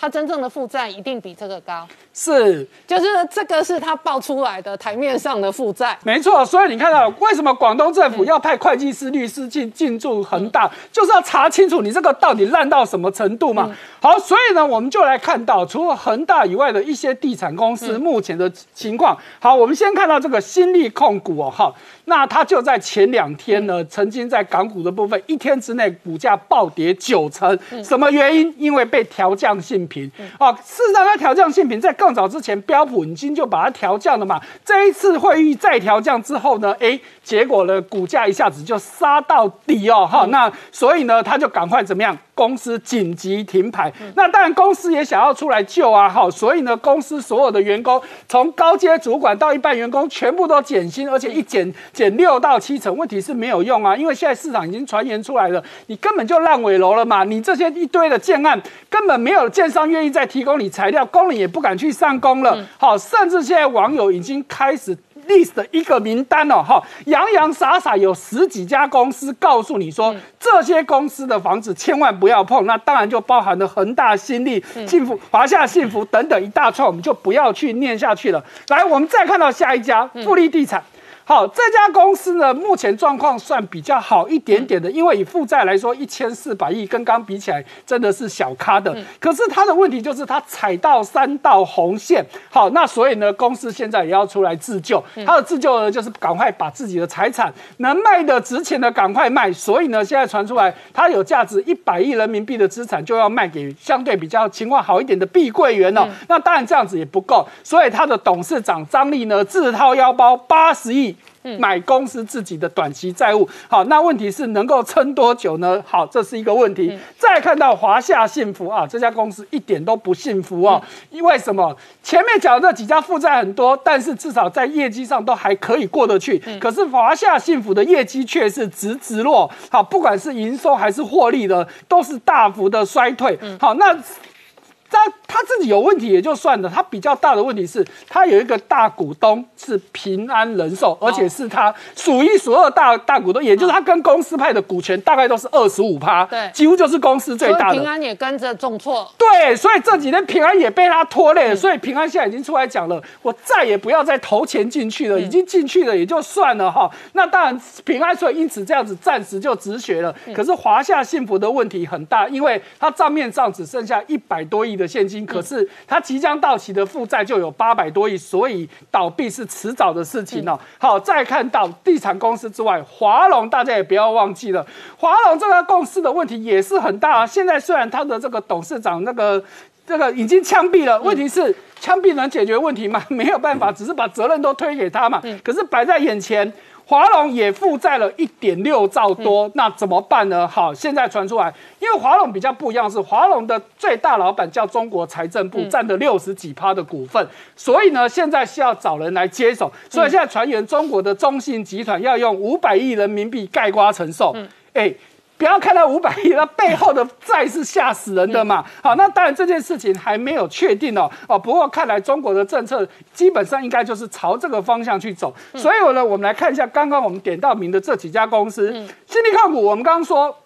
A: 它真正的负债一定比这个高，
J: 是，
A: 就是这个是他报出来的台面上的负债，
J: 没错。所以你看到为什么广东政府要派会计师、律师进进驻恒大，就是要查清楚你这个到底烂到什么程度嘛。好，所以呢，我们就来看到除了恒大以外的一些地产公司目前的情况。好，我们先看到这个新力控股哦，哈，那它就在前两天呢，曾经在港股的部分一天之内股价暴跌九成，什么原因？因为被调降性。平哦，事实上，它调降性平在更上早之前，标普已经就把它调降了嘛。这一次会议再调降之后呢，哎，结果呢，股价一下子就杀到底哦，哈，那所以呢，他就赶快怎么样？公司紧急停牌。那当然，公司也想要出来救啊，好，所以呢，公司所有的员工，从高阶主管到一般员工，全部都减薪，而且一减减六到七成。问题是没有用啊，因为现在市场已经传言出来了，你根本就烂尾楼了嘛，你这些一堆的建案根本没有建商。愿意再提供你材料，工人也不敢去上工了。好，甚至现在网友已经开始 list 一个名单哦。哈，洋洋洒洒有十几家公司告诉你说，这些公司的房子千万不要碰。那当然就包含了恒大、新力、幸福、华夏幸福等等一大串，我们就不要去念下去了。来，我们再看到下一家富力地产。好，这家公司呢，目前状况算比较好一点点的，因为以负债来说，一千四百亿跟刚比起来，真的是小咖的。可是它的问题就是它踩到三道红线。好，那所以呢，公司现在也要出来自救。它的自救呢，就是赶快把自己的财产能卖的值钱的赶快卖。所以呢，现在传出来，它有价值一百亿人民币的资产就要卖给相对比较情况好一点的碧桂园哦。那当然这样子也不够，所以它的董事长张力呢，自掏腰包八十亿。买公司自己的短期债务，好，那问题是能够撑多久呢？好，这是一个问题。再看到华夏幸福啊，这家公司一点都不幸福哦。因为什么？前面讲的这几家负债很多，但是至少在业绩上都还可以过得去。可是华夏幸福的业绩却是直直落，好，不管是营收还是获利的，都是大幅的衰退。好，那。他他自己有问题也就算了，他比较大的问题是，他有一个大股东是平安人寿，而且是他数一数二大大股东，也就是他跟公司派的股权大概都是二十五趴，
A: 对
J: 几乎就是公司最大的。
A: 平安也跟着重挫。
J: 对，所以这几天平安也被他拖累了，所以平安现在已经出来讲了，我再也不要再投钱进去了，已经进去了也就算了哈。那当然平安所以因此这样子暂时就止血了，可是华夏幸福的问题很大，因为它账面上只剩下一百多亿的现金，可是它即将到期的负债就有八百多亿，所以倒闭是迟早的事情哦。好，再看到地产公司之外，华龙大家也不要忘记了，华龙这个公司的问题也是很大啊。现在虽然它的这个董事长那个这个已经枪毙了，问题是枪毙能解决问题吗？没有办法，只是把责任都推给他嘛。可是摆在眼前。华龙也负债了一点六兆多，那怎么办呢？好，现在传出来，因为华龙比较不一样，是华龙的最大老板叫中国财政部，占了六十几趴的股份，所以呢，现在需要找人来接手，所以现在传言中国的中信集团要用五百亿人民币盖瓜承受，哎。不要看到五百亿，那背后的债是吓死人的嘛。好，那当然这件事情还没有确定哦。哦，不过看来中国的政策基本上应该就是朝这个方向去走。所以呢，我们来看一下刚刚我们点到名的这几家公司，新力控股，我们刚刚说。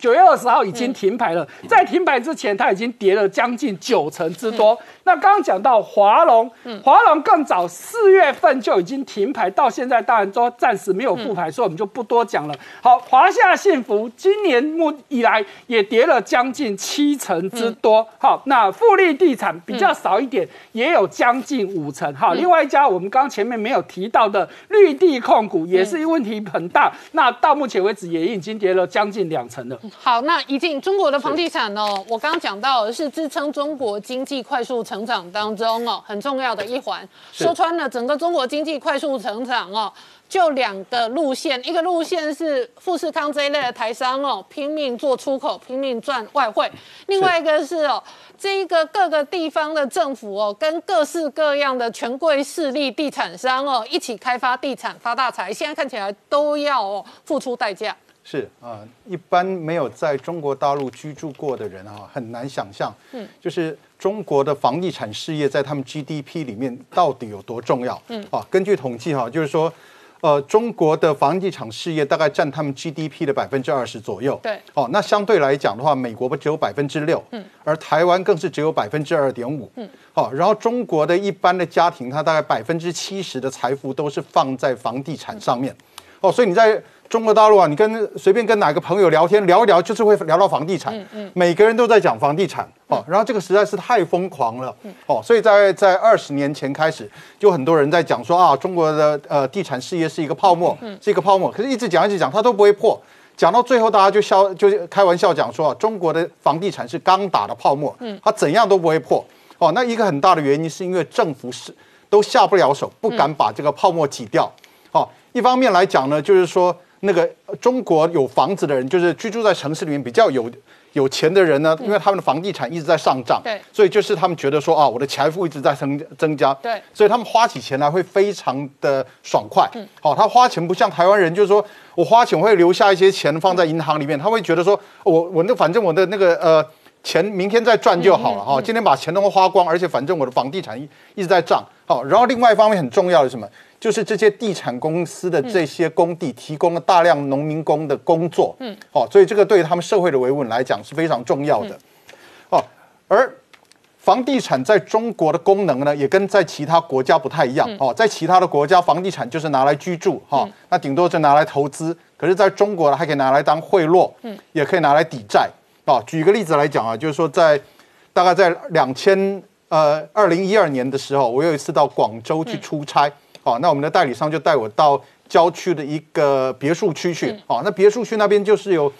J: 九月二十号已经停牌了，在停牌之前，它已经跌了将近九成之多。那刚刚讲到华龙，华龙更早四月份就已经停牌，到现在当然都暂时没有复牌，所以我们就不多讲了。好，华夏幸福今年目以来也跌了将近七成之多。好，那富力地产比较少一点，也有将近五成。好，另外一家我们刚刚前面没有提到的绿地控股也是问题很大，那到目前为止也已经跌了将近两成了。
A: 好，那一进中国的房地产哦，我刚刚讲到是支撑中国经济快速成长当中哦很重要的一环。说穿了，整个中国经济快速成长哦，就两个路线，一个路线是富士康这一类的台商哦，拼命做出口，拼命赚外汇；另外一个是哦，这一个各个地方的政府哦，跟各式各样的权贵势力、地产商哦，一起开发地产发大财。现在看起来都要哦付出代价。
K: 是。啊，一般没有在中国大陆居住过的人啊，很难想象，嗯，就是中国的房地产事业在他们 GDP 里面到底有多重要，嗯。啊，根据统计哈，就是说，呃，中国的房地产事业大概占他们 GDP 的百分之二十左右，
A: 对，
K: 哦，那相对来讲的话，美国不只有百分之六，嗯，而台湾更是只有百分之二点五，嗯，好，然后中国的一般的家庭，它大概百分之七十的财富都是放在房地产上面，哦，所以你在。中国大陆啊，你跟随便跟哪个朋友聊天聊一聊，就是会聊到房地产。嗯嗯，每个人都在讲房地产哦。然后这个实在是太疯狂了哦，所以在在二十年前开始，就很多人在讲说啊，中国的呃地产事业是一个泡沫，是一个泡沫。可是一直讲一直讲，它都不会破。讲到最后，大家就笑，就开玩笑讲说啊，中国的房地产是刚打的泡沫，它怎样都不会破。哦，那一个很大的原因是因为政府是都下不了手，不敢把这个泡沫挤掉。好，一方面来讲呢，就是说。那个中国有房子的人，就是居住在城市里面比较有有钱的人呢，因为他们的房地产一直在上涨，
A: 对，
K: 所以就是他们觉得说啊，我的财富一直在增增加，
A: 对，
K: 所以他们花起钱来会非常的爽快，嗯，好，他花钱不像台湾人，就是说我花钱我会留下一些钱放在银行里面，他会觉得说我我那反正我的那个呃钱明天再赚就好了哈，今天把钱都花光，而且反正我的房地产一一直在涨，好，然后另外一方面很重要的什么？就是这些地产公司的这些工地提供了大量农民工的工作，嗯，哦，所以这个对他们社会的维稳来讲是非常重要的，哦，而房地产在中国的功能呢，也跟在其他国家不太一样，哦，在其他的国家，房地产就是拿来居住，哈，那顶多就拿来投资，可是在中国呢，还可以拿来当贿赂，嗯，也可以拿来抵债，啊，举个例子来讲啊，就是说在大概在两千呃二零一二年的时候，我有一次到广州去出差。好，那我们的代理商就带我到郊区的一个别墅区去。好，那别墅区那边就是有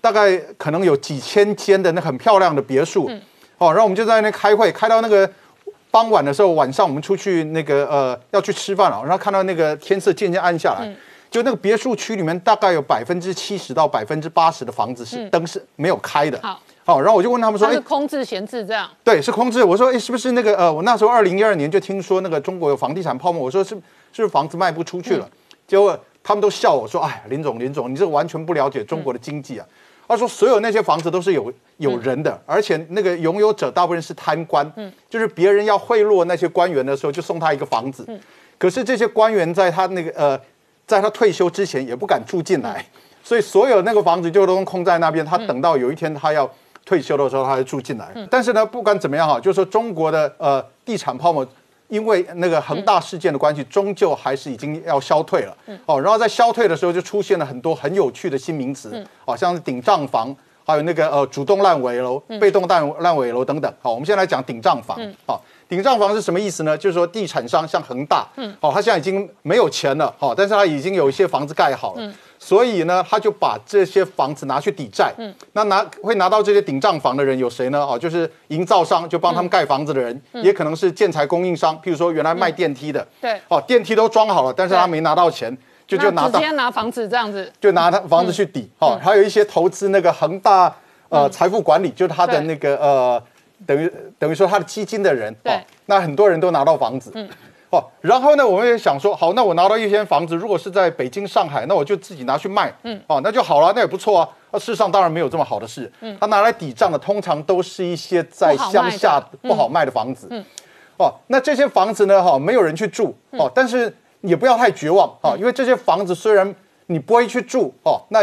K: 大概可能有几千间的那很漂亮的别墅。哦，然后我们就在那开会，开到那个傍晚的时候，晚上我们出去那个呃要去吃饭了，然后看到那个天色渐渐暗下来，就那个别墅区里面大概有百分之七十到百分之八十的房子是灯是没有开的。
A: 好。
K: 好，然后我就问他们说：“
A: 哎，空置闲置这样？”
K: 对，是空置。我说：“哎，是不是那个呃，我那时候二零一二年就听说那个中国有房地产泡沫。我说是，是不是房子卖不出去了？结果他们都笑我说：‘哎，林总，林总，你这完全不了解中国的经济啊！’他说所有那些房子都是有有人的，而且那个拥有者大部分是贪官，嗯，就是别人要贿赂那些官员的时候，就送他一个房子，嗯，可是这些官员在他那个呃，在他退休之前也不敢住进来，所以所有那个房子就都空在那边，他等到有一天他要退休的时候，他就住进来。但是呢，不管怎么样哈，就是说中国的呃地产泡沫。因为那个恒大事件的关系，终究还是已经要消退了。哦，然后在消退的时候，就出现了很多很有趣的新名词，哦，像是顶账房，还有那个呃主动烂尾楼、被动烂烂尾楼等等。好，我们先来讲顶账房。好，顶账房是什么意思呢？就是说地产商像恒大，好，他现在已经没有钱了，好，但是他已经有一些房子盖好了。所以呢，他就把这些房子拿去抵债。嗯，那拿会拿到这些顶账房的人有谁呢？哦，就是营造商，就帮他们盖房子的人，也可能是建材供应商，譬如说原来卖电梯的。
A: 对。
K: 哦，电梯都装好了，但是他没拿到钱，就就拿
A: 直接拿房子这样子。
K: 就拿他房子去抵。哦，还有一些投资那个恒大呃财富管理，就是他的那个呃等于等于说他的基金的人。
A: 哦。
K: 那很多人都拿到房子。然后呢，我们也想说，好，那我拿到一间房子，如果是在北京、上海，那我就自己拿去卖，嗯，哦，那就好了，那也不错啊。那事实上当然没有这么好的事，嗯，他拿来抵账的通常都是一些在乡下不好卖的。房子，嗯，哦，那这些房子呢，哈，没有人去住，哦，但是也不要太绝望，哦，因为这些房子虽然你不会去住，哦，那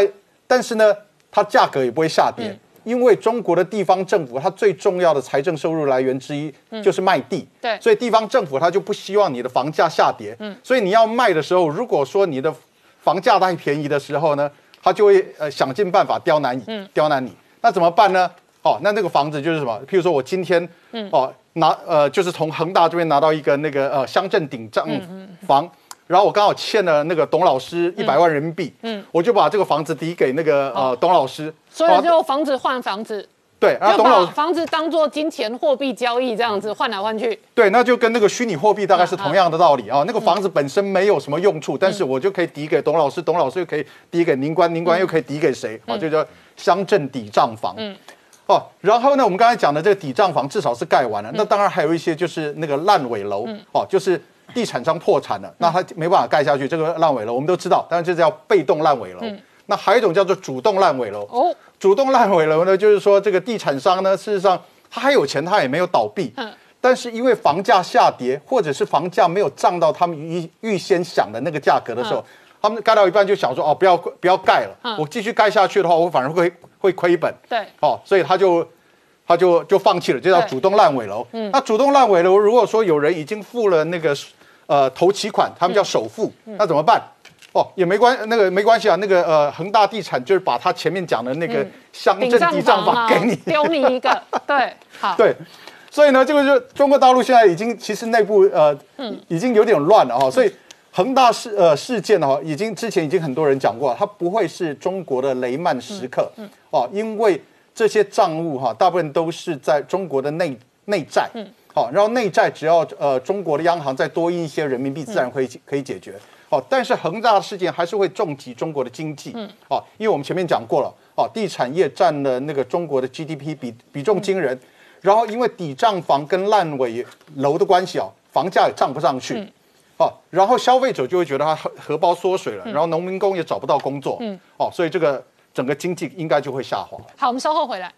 K: 但是呢，它价格也不会下跌。因为中国的地方政府，它最重要的财政收入来源之一就是卖地，
A: 对，
K: 所以地方政府它就不希望你的房价下跌，嗯，所以你要卖的时候，如果说你的房价太便宜的时候呢，他就会呃想尽办法刁难你，嗯，刁难你，那怎么办呢？哦，那那个房子就是什么？譬如说我今天，嗯，哦拿呃就是从恒大这边拿到一个那个呃乡镇顶账房。然后我刚好欠了那个董老师一百万人民币，嗯，我就把这个房子抵给那个呃董老师，
A: 所以就房子换房子，
K: 对，
A: 然后董老房子当做金钱货币交易这样子换来换去，
K: 对，那就跟那个虚拟货币大概是同样的道理。啊。那个房子本身没有什么用处，但是我就可以抵给董老师，董老师又可以抵给宁官，宁官又可以抵给谁？啊？就叫乡镇抵账房，嗯，哦，然后呢，我们刚才讲的这个抵账房至少是盖完了，那当然还有一些就是那个烂尾楼，哦，就是。地产商破产了，那他没办法盖下去，这个烂尾楼我们都知道，但是这叫被动烂尾楼。那还有一种叫做主动烂尾楼。哦，主动烂尾楼呢，就是说这个地产商呢，事实上他还有钱，他也没有倒闭。嗯。但是因为房价下跌，或者是房价没有涨到他们预预先想的那个价格的时候，他们盖到一半就想说：哦，不要不要盖了，我继续盖下去的话，我反而会会亏本。
A: 对。
K: 哦，所以他就他就就放弃了，就叫主动烂尾楼。嗯。那主动烂尾楼，如果说有人已经付了那个。呃，头期款他们叫首付，那怎么办？哦，也没关那个没关系啊。那个呃，恒大地产就是把他前面讲的那个乡镇地账房给你，
A: 丢你一个，对，好，
K: 对。所以呢，这个就中国大陆现在已经其实内部呃，已经有点乱了哈。所以恒大事呃事件哈，已经之前已经很多人讲过，它不会是中国的雷曼时刻嗯哦，因为这些账务哈，大部分都是在中国的内内债。好，然后内债只要呃中国的央行再多印一些人民币，自然可以可以解决。好，但是恒大事件还是会重击中国的经济。嗯，好，因为我们前面讲过了，哦，地产业占了那个中国的 GDP 比比重惊人，然后因为抵账房跟烂尾楼的关系啊，房价也涨不上去。嗯好，然后消费者就会觉得他荷荷包缩水了，然后农民工也找不到工作。嗯，哦，所以这个整个经济应该就会下滑。
A: 好，我们稍后回来。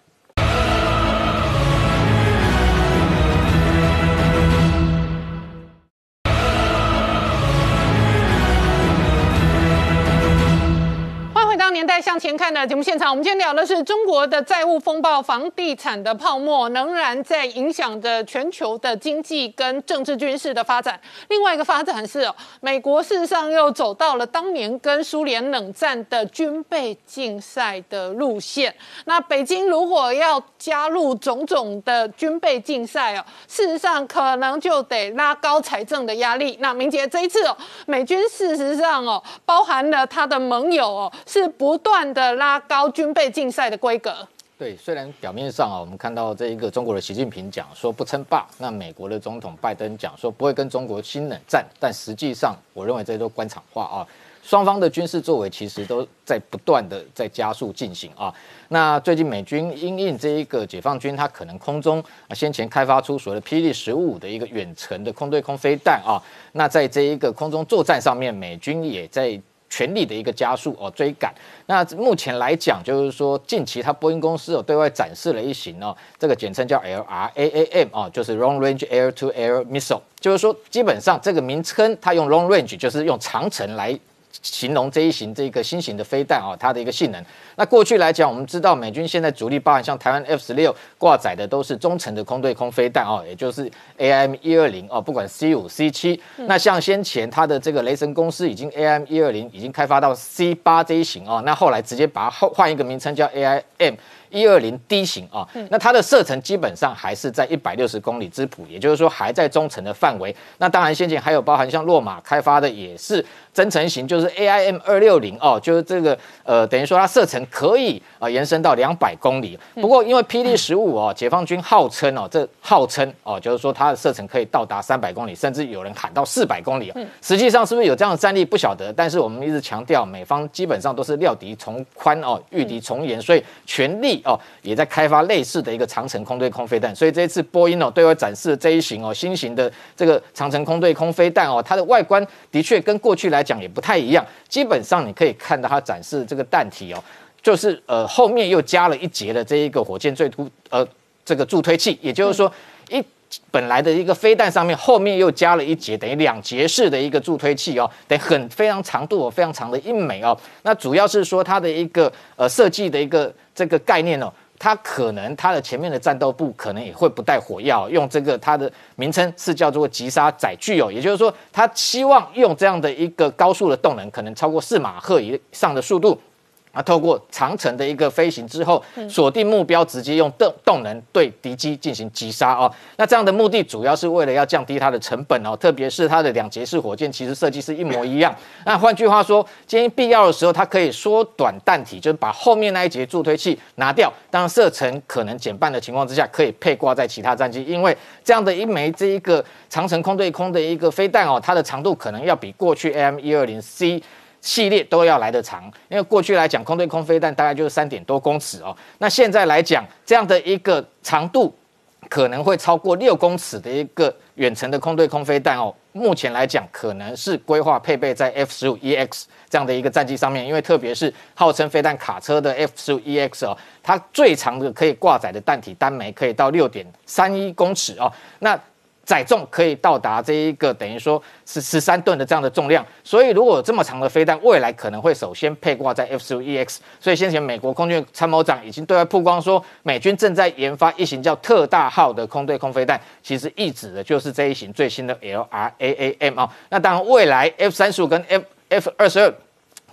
A: 年代向前看的节目现场，我们今天聊的是中国的债务风暴、房地产的泡沫，仍然在影响着全球的经济跟政治军事的发展。另外一个发展是，美国事实上又走到了当年跟苏联冷战的军备竞赛的路线。那北京如果要加入种种的军备竞赛哦，事实上可能就得拉高财政的压力。那明杰这一次哦，美军事实上哦，包含了他的盟友哦，是。不断的拉高军备竞赛的规格。
D: 对，虽然表面上啊，我们看到这一个中国的习近平讲说不称霸，那美国的总统拜登讲说不会跟中国新冷战，但实际上，我认为这都官场话啊。双方的军事作为其实都在不断的在加速进行啊。那最近美军因应这一个解放军，他可能空中啊先前开发出所谓的霹雳十五的一个远程的空对空飞弹啊，那在这一个空中作战上面，美军也在。全力的一个加速哦追赶。那目前来讲，就是说近期它波音公司有对外展示了一型哦，这个简称叫 LRAAM 哦，就是 Long Range Air to Air Missile，就是说基本上这个名称它用 Long Range 就是用长程来。形容这一型这个新型的飞弹啊，它的一个性能。那过去来讲，我们知道美军现在主力包含像台湾 F 十六挂载的都是中程的空对空飞弹哦，也就是 AM 一二零哦，不管 C 五 C 七。那像先前它的这个雷神公司已经 AM 一二零已经开发到 C 八这一型哦，那后来直接把它换换一个名称叫 AIM。一二零 D 型啊，那它的射程基本上还是在一百六十公里之谱，也就是说还在中程的范围。那当然，先前还有包含像洛马开发的也是增程型，就是 AIM 二六零哦，就是这个呃，等于说它射程可以啊延伸到两百公里。不过因为霹雳十五哦，解放军号称哦，这号称哦，就是说它的射程可以到达三百公里，甚至有人喊到四百公里。实际上是不是有这样的战力不晓得，但是我们一直强调，美方基本上都是料敌从宽哦，御敌从严，所以全力。哦，也在开发类似的一个长程空对空飞弹，所以这一次波音哦对外展示这一型哦新型的这个长程空对空飞弹哦，它的外观的确跟过去来讲也不太一样。基本上你可以看到它展示这个弹体哦，就是呃后面又加了一节的这一个火箭最突呃这个助推器，也就是说一本来的一个飞弹上面后面又加了一节，等于两节式的一个助推器哦，等很非常长度哦非常长的一枚哦。那主要是说它的一个呃设计的一个。这个概念哦，它可能它的前面的战斗部可能也会不带火药，用这个它的名称是叫做急刹载具哦，也就是说，它希望用这样的一个高速的动能，可能超过四马赫以上的速度。啊，透过长程的一个飞行之后，锁定目标，直接用动动能对敌机进行击杀哦。那这样的目的主要是为了要降低它的成本哦，特别是它的两节式火箭，其实设计是一模一样。那换句话说，今天必要的时候，它可以缩短弹体，就是把后面那一节助推器拿掉。当射程可能减半的情况之下，可以配挂在其他战机，因为这样的一枚这一个长程空对空的一个飞弹哦，它的长度可能要比过去 AM 一二零 C。系列都要来得长，因为过去来讲，空对空飞弹大概就是三点多公尺哦。那现在来讲，这样的一个长度可能会超过六公尺的一个远程的空对空飞弹哦。目前来讲，可能是规划配备在 F 十五 EX 这样的一个战机上面，因为特别是号称飞弹卡车的 F 十五 EX 哦，它最长的可以挂载的弹体单枚可以到六点三一公尺哦。那载重可以到达这一个等于说是十三吨的这样的重量，所以如果这么长的飞弹，未来可能会首先配挂在 F 十五 EX。所以先前美国空军参谋长已经对外曝光说，美军正在研发一型叫特大号的空对空飞弹，其实意指的就是这一型最新的 LRAAM 啊。那当然，未来 F 三十五跟 F F 二十二。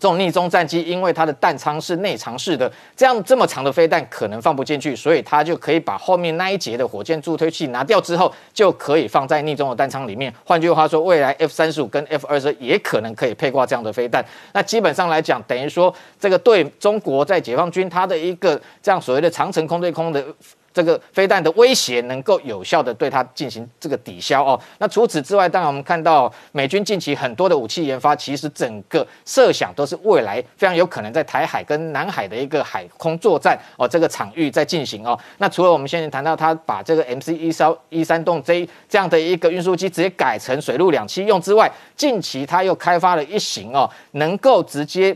D: 这种逆中战机，因为它的弹仓是内藏式的，这样这么长的飞弹可能放不进去，所以它就可以把后面那一节的火箭助推器拿掉之后，就可以放在逆中的弹仓里面。换句话说，未来 F 三十五跟 F 二十也可能可以配挂这样的飞弹。那基本上来讲，等于说这个对中国在解放军它的一个这样所谓的长程空对空的。这个飞弹的威胁能够有效的对它进行这个抵消哦。那除此之外，当然我们看到美军近期很多的武器研发，其实整个设想都是未来非常有可能在台海跟南海的一个海空作战哦这个场域在进行哦。那除了我们现在谈到他把这个 MC 一三一三栋 J 这样的一个运输机直接改成水陆两栖用之外，近期他又开发了一型哦，能够直接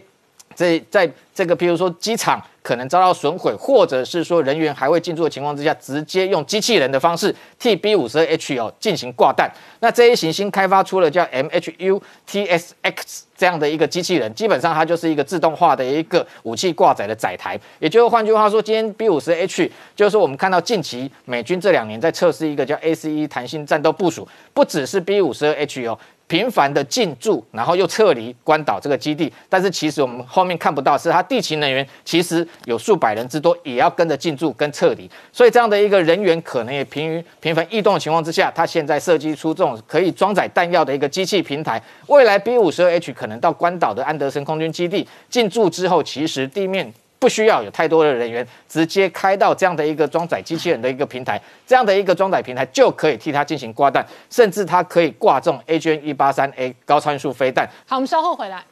D: 在在这个比如说机场。可能遭到损毁，或者是说人员还未进驻的情况之下，直接用机器人的方式替 B 五十二 H 哦进行挂弹。那这一行星开发出了叫 MHU TSX 这样的一个机器人，基本上它就是一个自动化的一个武器挂载的载台。也就是换句话说，今天 B 五十 H 就是说我们看到近期美军这两年在测试一个叫 ACE 弹性战斗部署，不只是 B 五十二 H 哦。频繁的进驻，然后又撤离关岛这个基地，但是其实我们后面看不到，是他地勤人员其实有数百人之多，也要跟着进驻跟撤离，所以这样的一个人员可能也频于频繁异动的情况之下，他现在设计出这种可以装载弹药的一个机器平台，未来 B 五十二 H 可能到关岛的安德森空军基地进驻之后，其实地面。不需要有太多的人员，直接开到这样的一个装载机器人的一个平台，这样的一个装载平台就可以替它进行挂弹，甚至它可以挂中 AGN 一八三 A 高参数飞弹。
A: 好，我们稍后回来。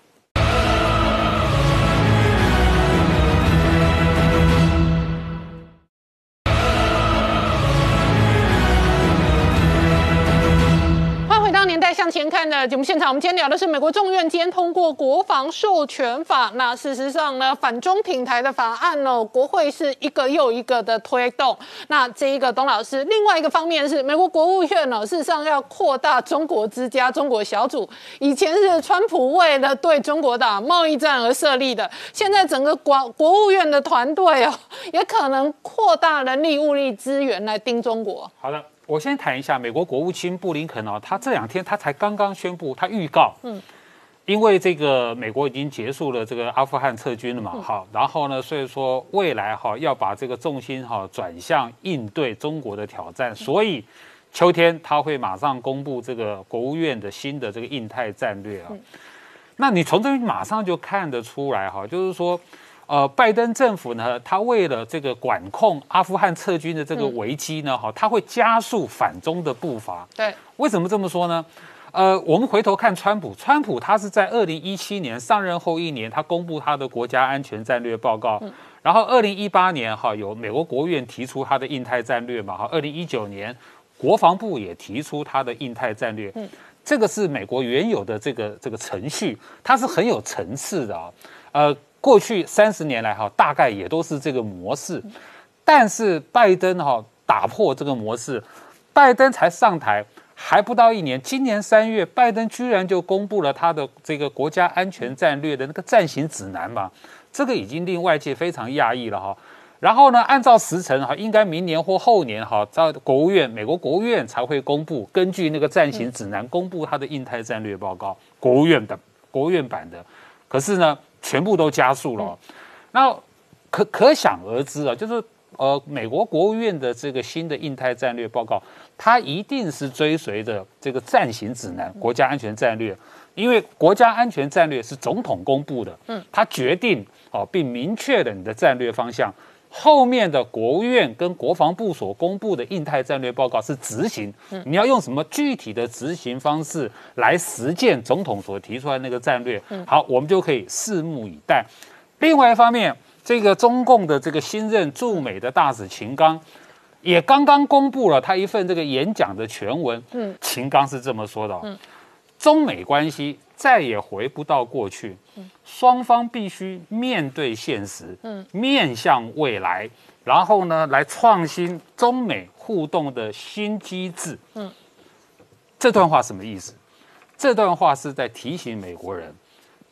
A: 年代向前看，的节目现场，我们今天聊的是美国众院今天通过国防授权法。那事实上呢，反中挺台的法案呢，国会是一个又一个的推动。那这一个董老师，另外一个方面是美国国务院呢，事实上要扩大中国之家、中国小组。以前是川普为了对中国打贸易战而设立的，现在整个国国务院的团队哦，也可能扩大人力物力资源来盯中国。
L: 好的。我先谈一下美国国务卿布林肯哦，他这两天他才刚刚宣布，他预告，嗯，因为这个美国已经结束了这个阿富汗撤军了嘛，好，然后呢，所以说未来哈要把这个重心哈转向应对中国的挑战，所以秋天他会马上公布这个国务院的新的这个印太战略啊，那你从这边马上就看得出来哈，就是说。呃，拜登政府呢，他为了这个管控阿富汗撤军的这个危机呢，哈，他会加速反中的步伐。
A: 对，
L: 为什么这么说呢？呃，我们回头看川普，川普他是在二零一七年上任后一年，他公布他的国家安全战略报告。然后二零一八年哈，有美国国务院提出他的印太战略嘛，哈，二零一九年国防部也提出他的印太战略。嗯，这个是美国原有的这个这个程序，它是很有层次的啊，呃。过去三十年来，哈，大概也都是这个模式，但是拜登哈打破这个模式，拜登才上台还不到一年，今年三月，拜登居然就公布了他的这个国家安全战略的那个暂行指南嘛，这个已经令外界非常讶异了哈。然后呢，按照时程哈，应该明年或后年哈，在国务院，美国国务院才会公布，根据那个暂行指南公布他的印太战略报告，国务院的国务院版的，可是呢。全部都加速了，那可可想而知啊，就是呃，美国国务院的这个新的印太战略报告，它一定是追随着这个暂行指南国家安全战略，因为国家安全战略是总统公布的，嗯，他决定哦，并明确了你的战略方向。后面的国务院跟国防部所公布的印太战略报告是执行，你要用什么具体的执行方式来实践总统所提出来那个战略？好，我们就可以拭目以待。另外一方面，这个中共的这个新任驻美的大使秦刚也刚刚公布了他一份这个演讲的全文。嗯，秦刚是这么说的：，嗯，中美关系再也回不到过去。双方必须面对现实，嗯，面向未来，然后呢，来创新中美互动的新机制。嗯，这段话什么意思？这段话是在提醒美国人，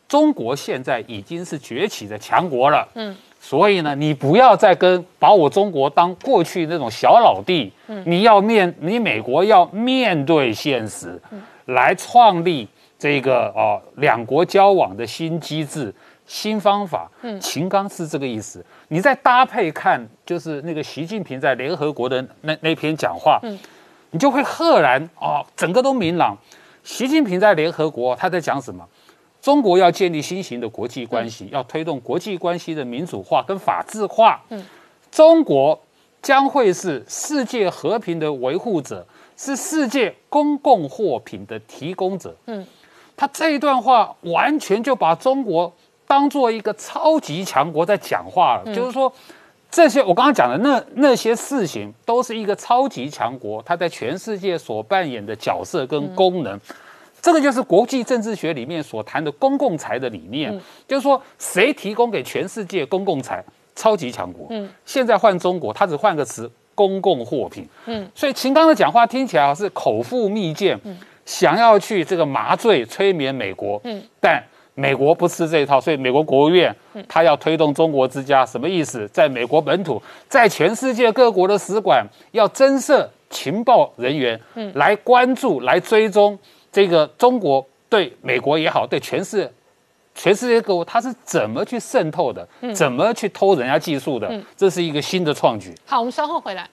L: 中国现在已经是崛起的强国了。嗯，所以呢，你不要再跟把我中国当过去那种小老弟。嗯，你要面，你美国要面对现实，来创立。这个哦，两国交往的新机制、新方法，嗯，秦刚是这个意思。你再搭配看，就是那个习近平在联合国的那那篇讲话，嗯，你就会赫然哦，整个都明朗。习近平在联合国他在讲什么？中国要建立新型的国际关系，要推动国际关系的民主化跟法治化。嗯，中国将会是世界和平的维护者，是世界公共货品的提供者。嗯。他这一段话完全就把中国当做一个超级强国在讲话了，就是说这些我刚刚讲的那那些事情都是一个超级强国他在全世界所扮演的角色跟功能，这个就是国际政治学里面所谈的公共财的理念，就是说谁提供给全世界公共财，超级强国。嗯，现在换中国，他只换个词，公共货品。嗯，所以秦刚的讲话听起来是口腹蜜饯。嗯。想要去这个麻醉催眠美国，嗯，但美国不吃这一套，所以美国国务院他要推动中国之家，什么意思？在美国本土，在全世界各国的使馆要增设情报人员，嗯，来关注、来追踪这个中国对美国也好，对全世全世界各国，他是怎么去渗透的，怎么去偷人家技术的？这是一个新的创举。
A: 好，我们稍后回来。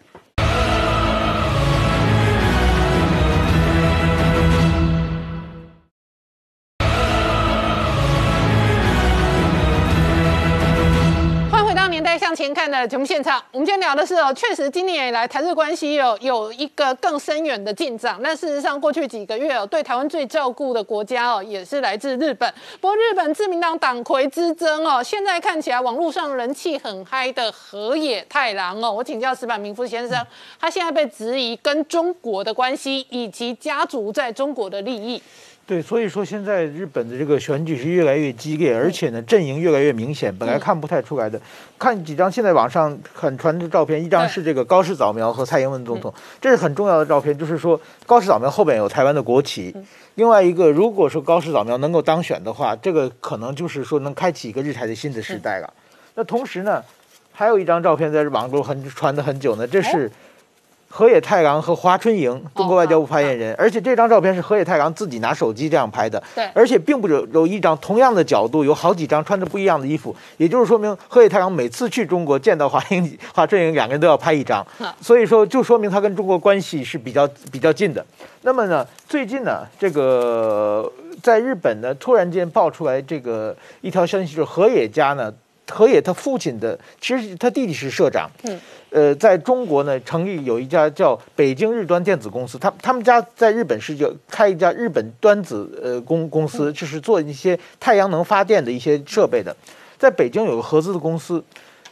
A: 向前看的节目现场，我们今天聊的是哦，确实今年以来台日关系有有一个更深远的进展。那事实上，过去几个月哦，对台湾最照顾的国家哦，也是来自日本。不过，日本自民党党魁之争哦，现在看起来网络上人气很嗨的河野太郎哦，我请教石板明夫先生，他现在被质疑跟中国的关系以及家族在中国的利益。
I: 对，所以说现在日本的这个选举是越来越激烈，而且呢阵营越来越明显，本来看不太出来的。看几张现在网上很传的照片，一张是这个高市早苗和蔡英文总统，这是很重要的照片，就是说高市早苗后边有台湾的国旗。另外一个，如果说高市早苗能够当选的话，这个可能就是说能开启一个日台的新的时代了。那同时呢，还有一张照片在网络很传的很久呢，这是。河野太郎和华春莹，中国外交部发言人，而且这张照片是河野太郎自己拿手机这样拍的，
A: 对，
I: 而且并不有有一张同样的角度，有好几张穿着不一样的衣服，也就是说明河野太郎每次去中国见到华英、华春莹两个人都要拍一张，所以说就说明他跟中国关系是比较比较近的。那么呢，最近呢，这个在日本呢，突然间爆出来这个一条消息，就是河野家呢，河野他父亲的，其实他弟弟是社长，嗯。呃，在中国呢，成立有一家叫北京日端电子公司，他他们家在日本是叫开一家日本端子呃公公司，就是做一些太阳能发电的一些设备的，在北京有个合资的公司，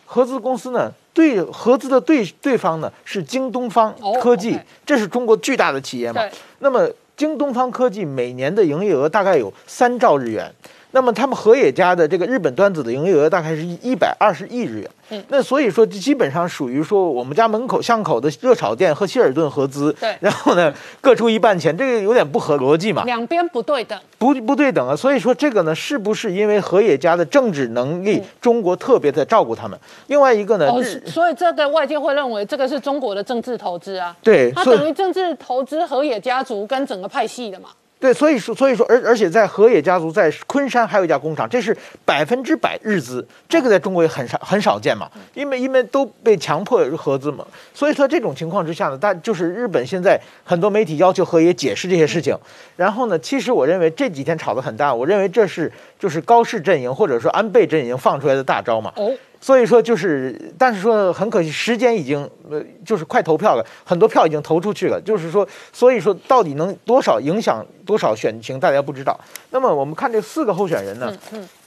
I: 合资公司呢对合资的对对方呢是京东方科技，这是中国巨大的企业嘛，那么京东方科技每年的营业额大概有三兆日元。那么他们河野家的这个日本端子的营业额大概是一百二十亿日元，嗯，那所以说基本上属于说我们家门口巷口的热炒店和希尔顿合资，
A: 对，
I: 然后呢各出一半钱，这个有点不合逻辑嘛，
A: 两边不对等，
I: 不不对等啊，所以说这个呢是不是因为河野家的政治能力，中国特别在照顾他们？另外一个呢，
A: 所以这个外界会认为这个是中国的政治投资啊，
I: 对，
A: 它等于政治投资河野家族跟整个派系的嘛。
I: 对，所以说，所以说，而而且在河野家族在昆山还有一家工厂，这是百分之百日资，这个在中国也很少很少见嘛，因为因为都被强迫合资嘛，所以说这种情况之下呢，但就是日本现在很多媒体要求河野解释这些事情，然后呢，其实我认为这几天吵得很大，我认为这是就是高市阵营或者说安倍阵营放出来的大招嘛。哦。所以说就是，但是说很可惜，时间已经呃，就是快投票了，很多票已经投出去了。就是说，所以说到底能多少影响多少选情，大家不知道。那么我们看这四个候选人呢，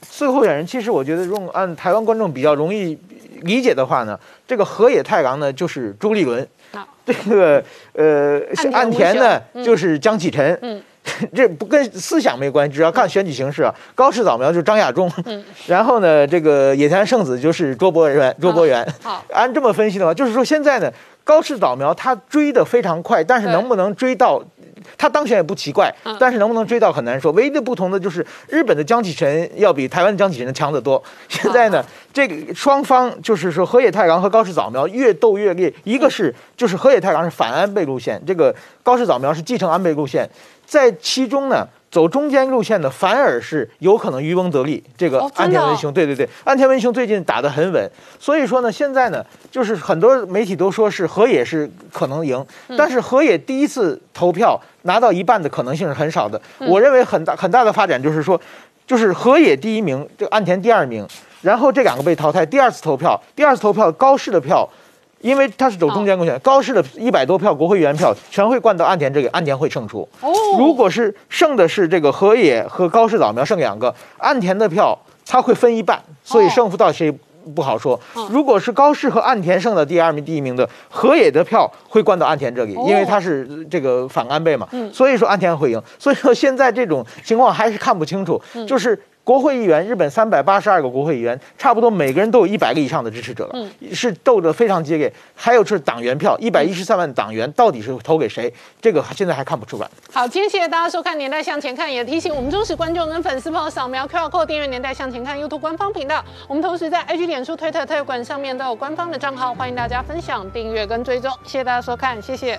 I: 四个候选人其实我觉得用按台湾观众比较容易理解的话呢，这个河野太郎呢就是朱立伦，这个呃岸田呢就是江启臣。这不跟思想没关系，只要看选举形势啊。高市早苗就是张亚中，然后呢，这个野田圣子就是卓博元。卓博元，
A: 好，
I: 按这么分析的话，就是说现在呢，高市早苗他追的非常快，但是能不能追到他当选也不奇怪，但是能不能追到很难说。唯一的不同的就是日本的江启臣要比台湾的江启臣强得多。现在呢，这个双方就是说河野太郎和高市早苗越斗越烈，一个是就是河野太郎是反安倍路线，这个高市早苗是继承安倍路线。在其中呢，走中间路线的反而是有可能渔翁得利。这个安田文雄，对对对，安田文雄最近打得很稳，所以说呢，现在呢，就是很多媒体都说是河野是可能赢，但是河野第一次投票拿到一半的可能性是很少的。我认为很大很大的发展就是说，就是河野第一名，这个安田第二名，然后这两个被淘汰，第二次投票，第二次投票高市的票。因为他是走中间路线，高市的一百多票国会议员票全会灌到岸田这里，岸田会胜出。哦，如果是剩的是这个河野和高市早苗剩两个，岸田的票他会分一半，所以胜负到谁不好说。如果是高市和岸田胜的第二名、第一名的，河野的票会灌到岸田这里，因为他是这个反安倍嘛，所以说岸田会赢。所以说现在这种情况还是看不清楚，就是。国会议员，日本三百八十二个国会议员，差不多每个人都有一百个以上的支持者了，嗯是斗得非常激烈。还有是党员票，一百一十三万党员到底是投给谁？这个现在还看不出来。
A: 好，今天谢谢大家收看《年代向前看》，也提醒我们忠实观众跟粉丝朋友扫描 QR Code 订阅《年代向前看》YouTube 官方频道。我们同时在 IG、脸书、推特、特管上面都有官方的账号，欢迎大家分享、订阅跟追踪。谢谢大家收看，谢谢。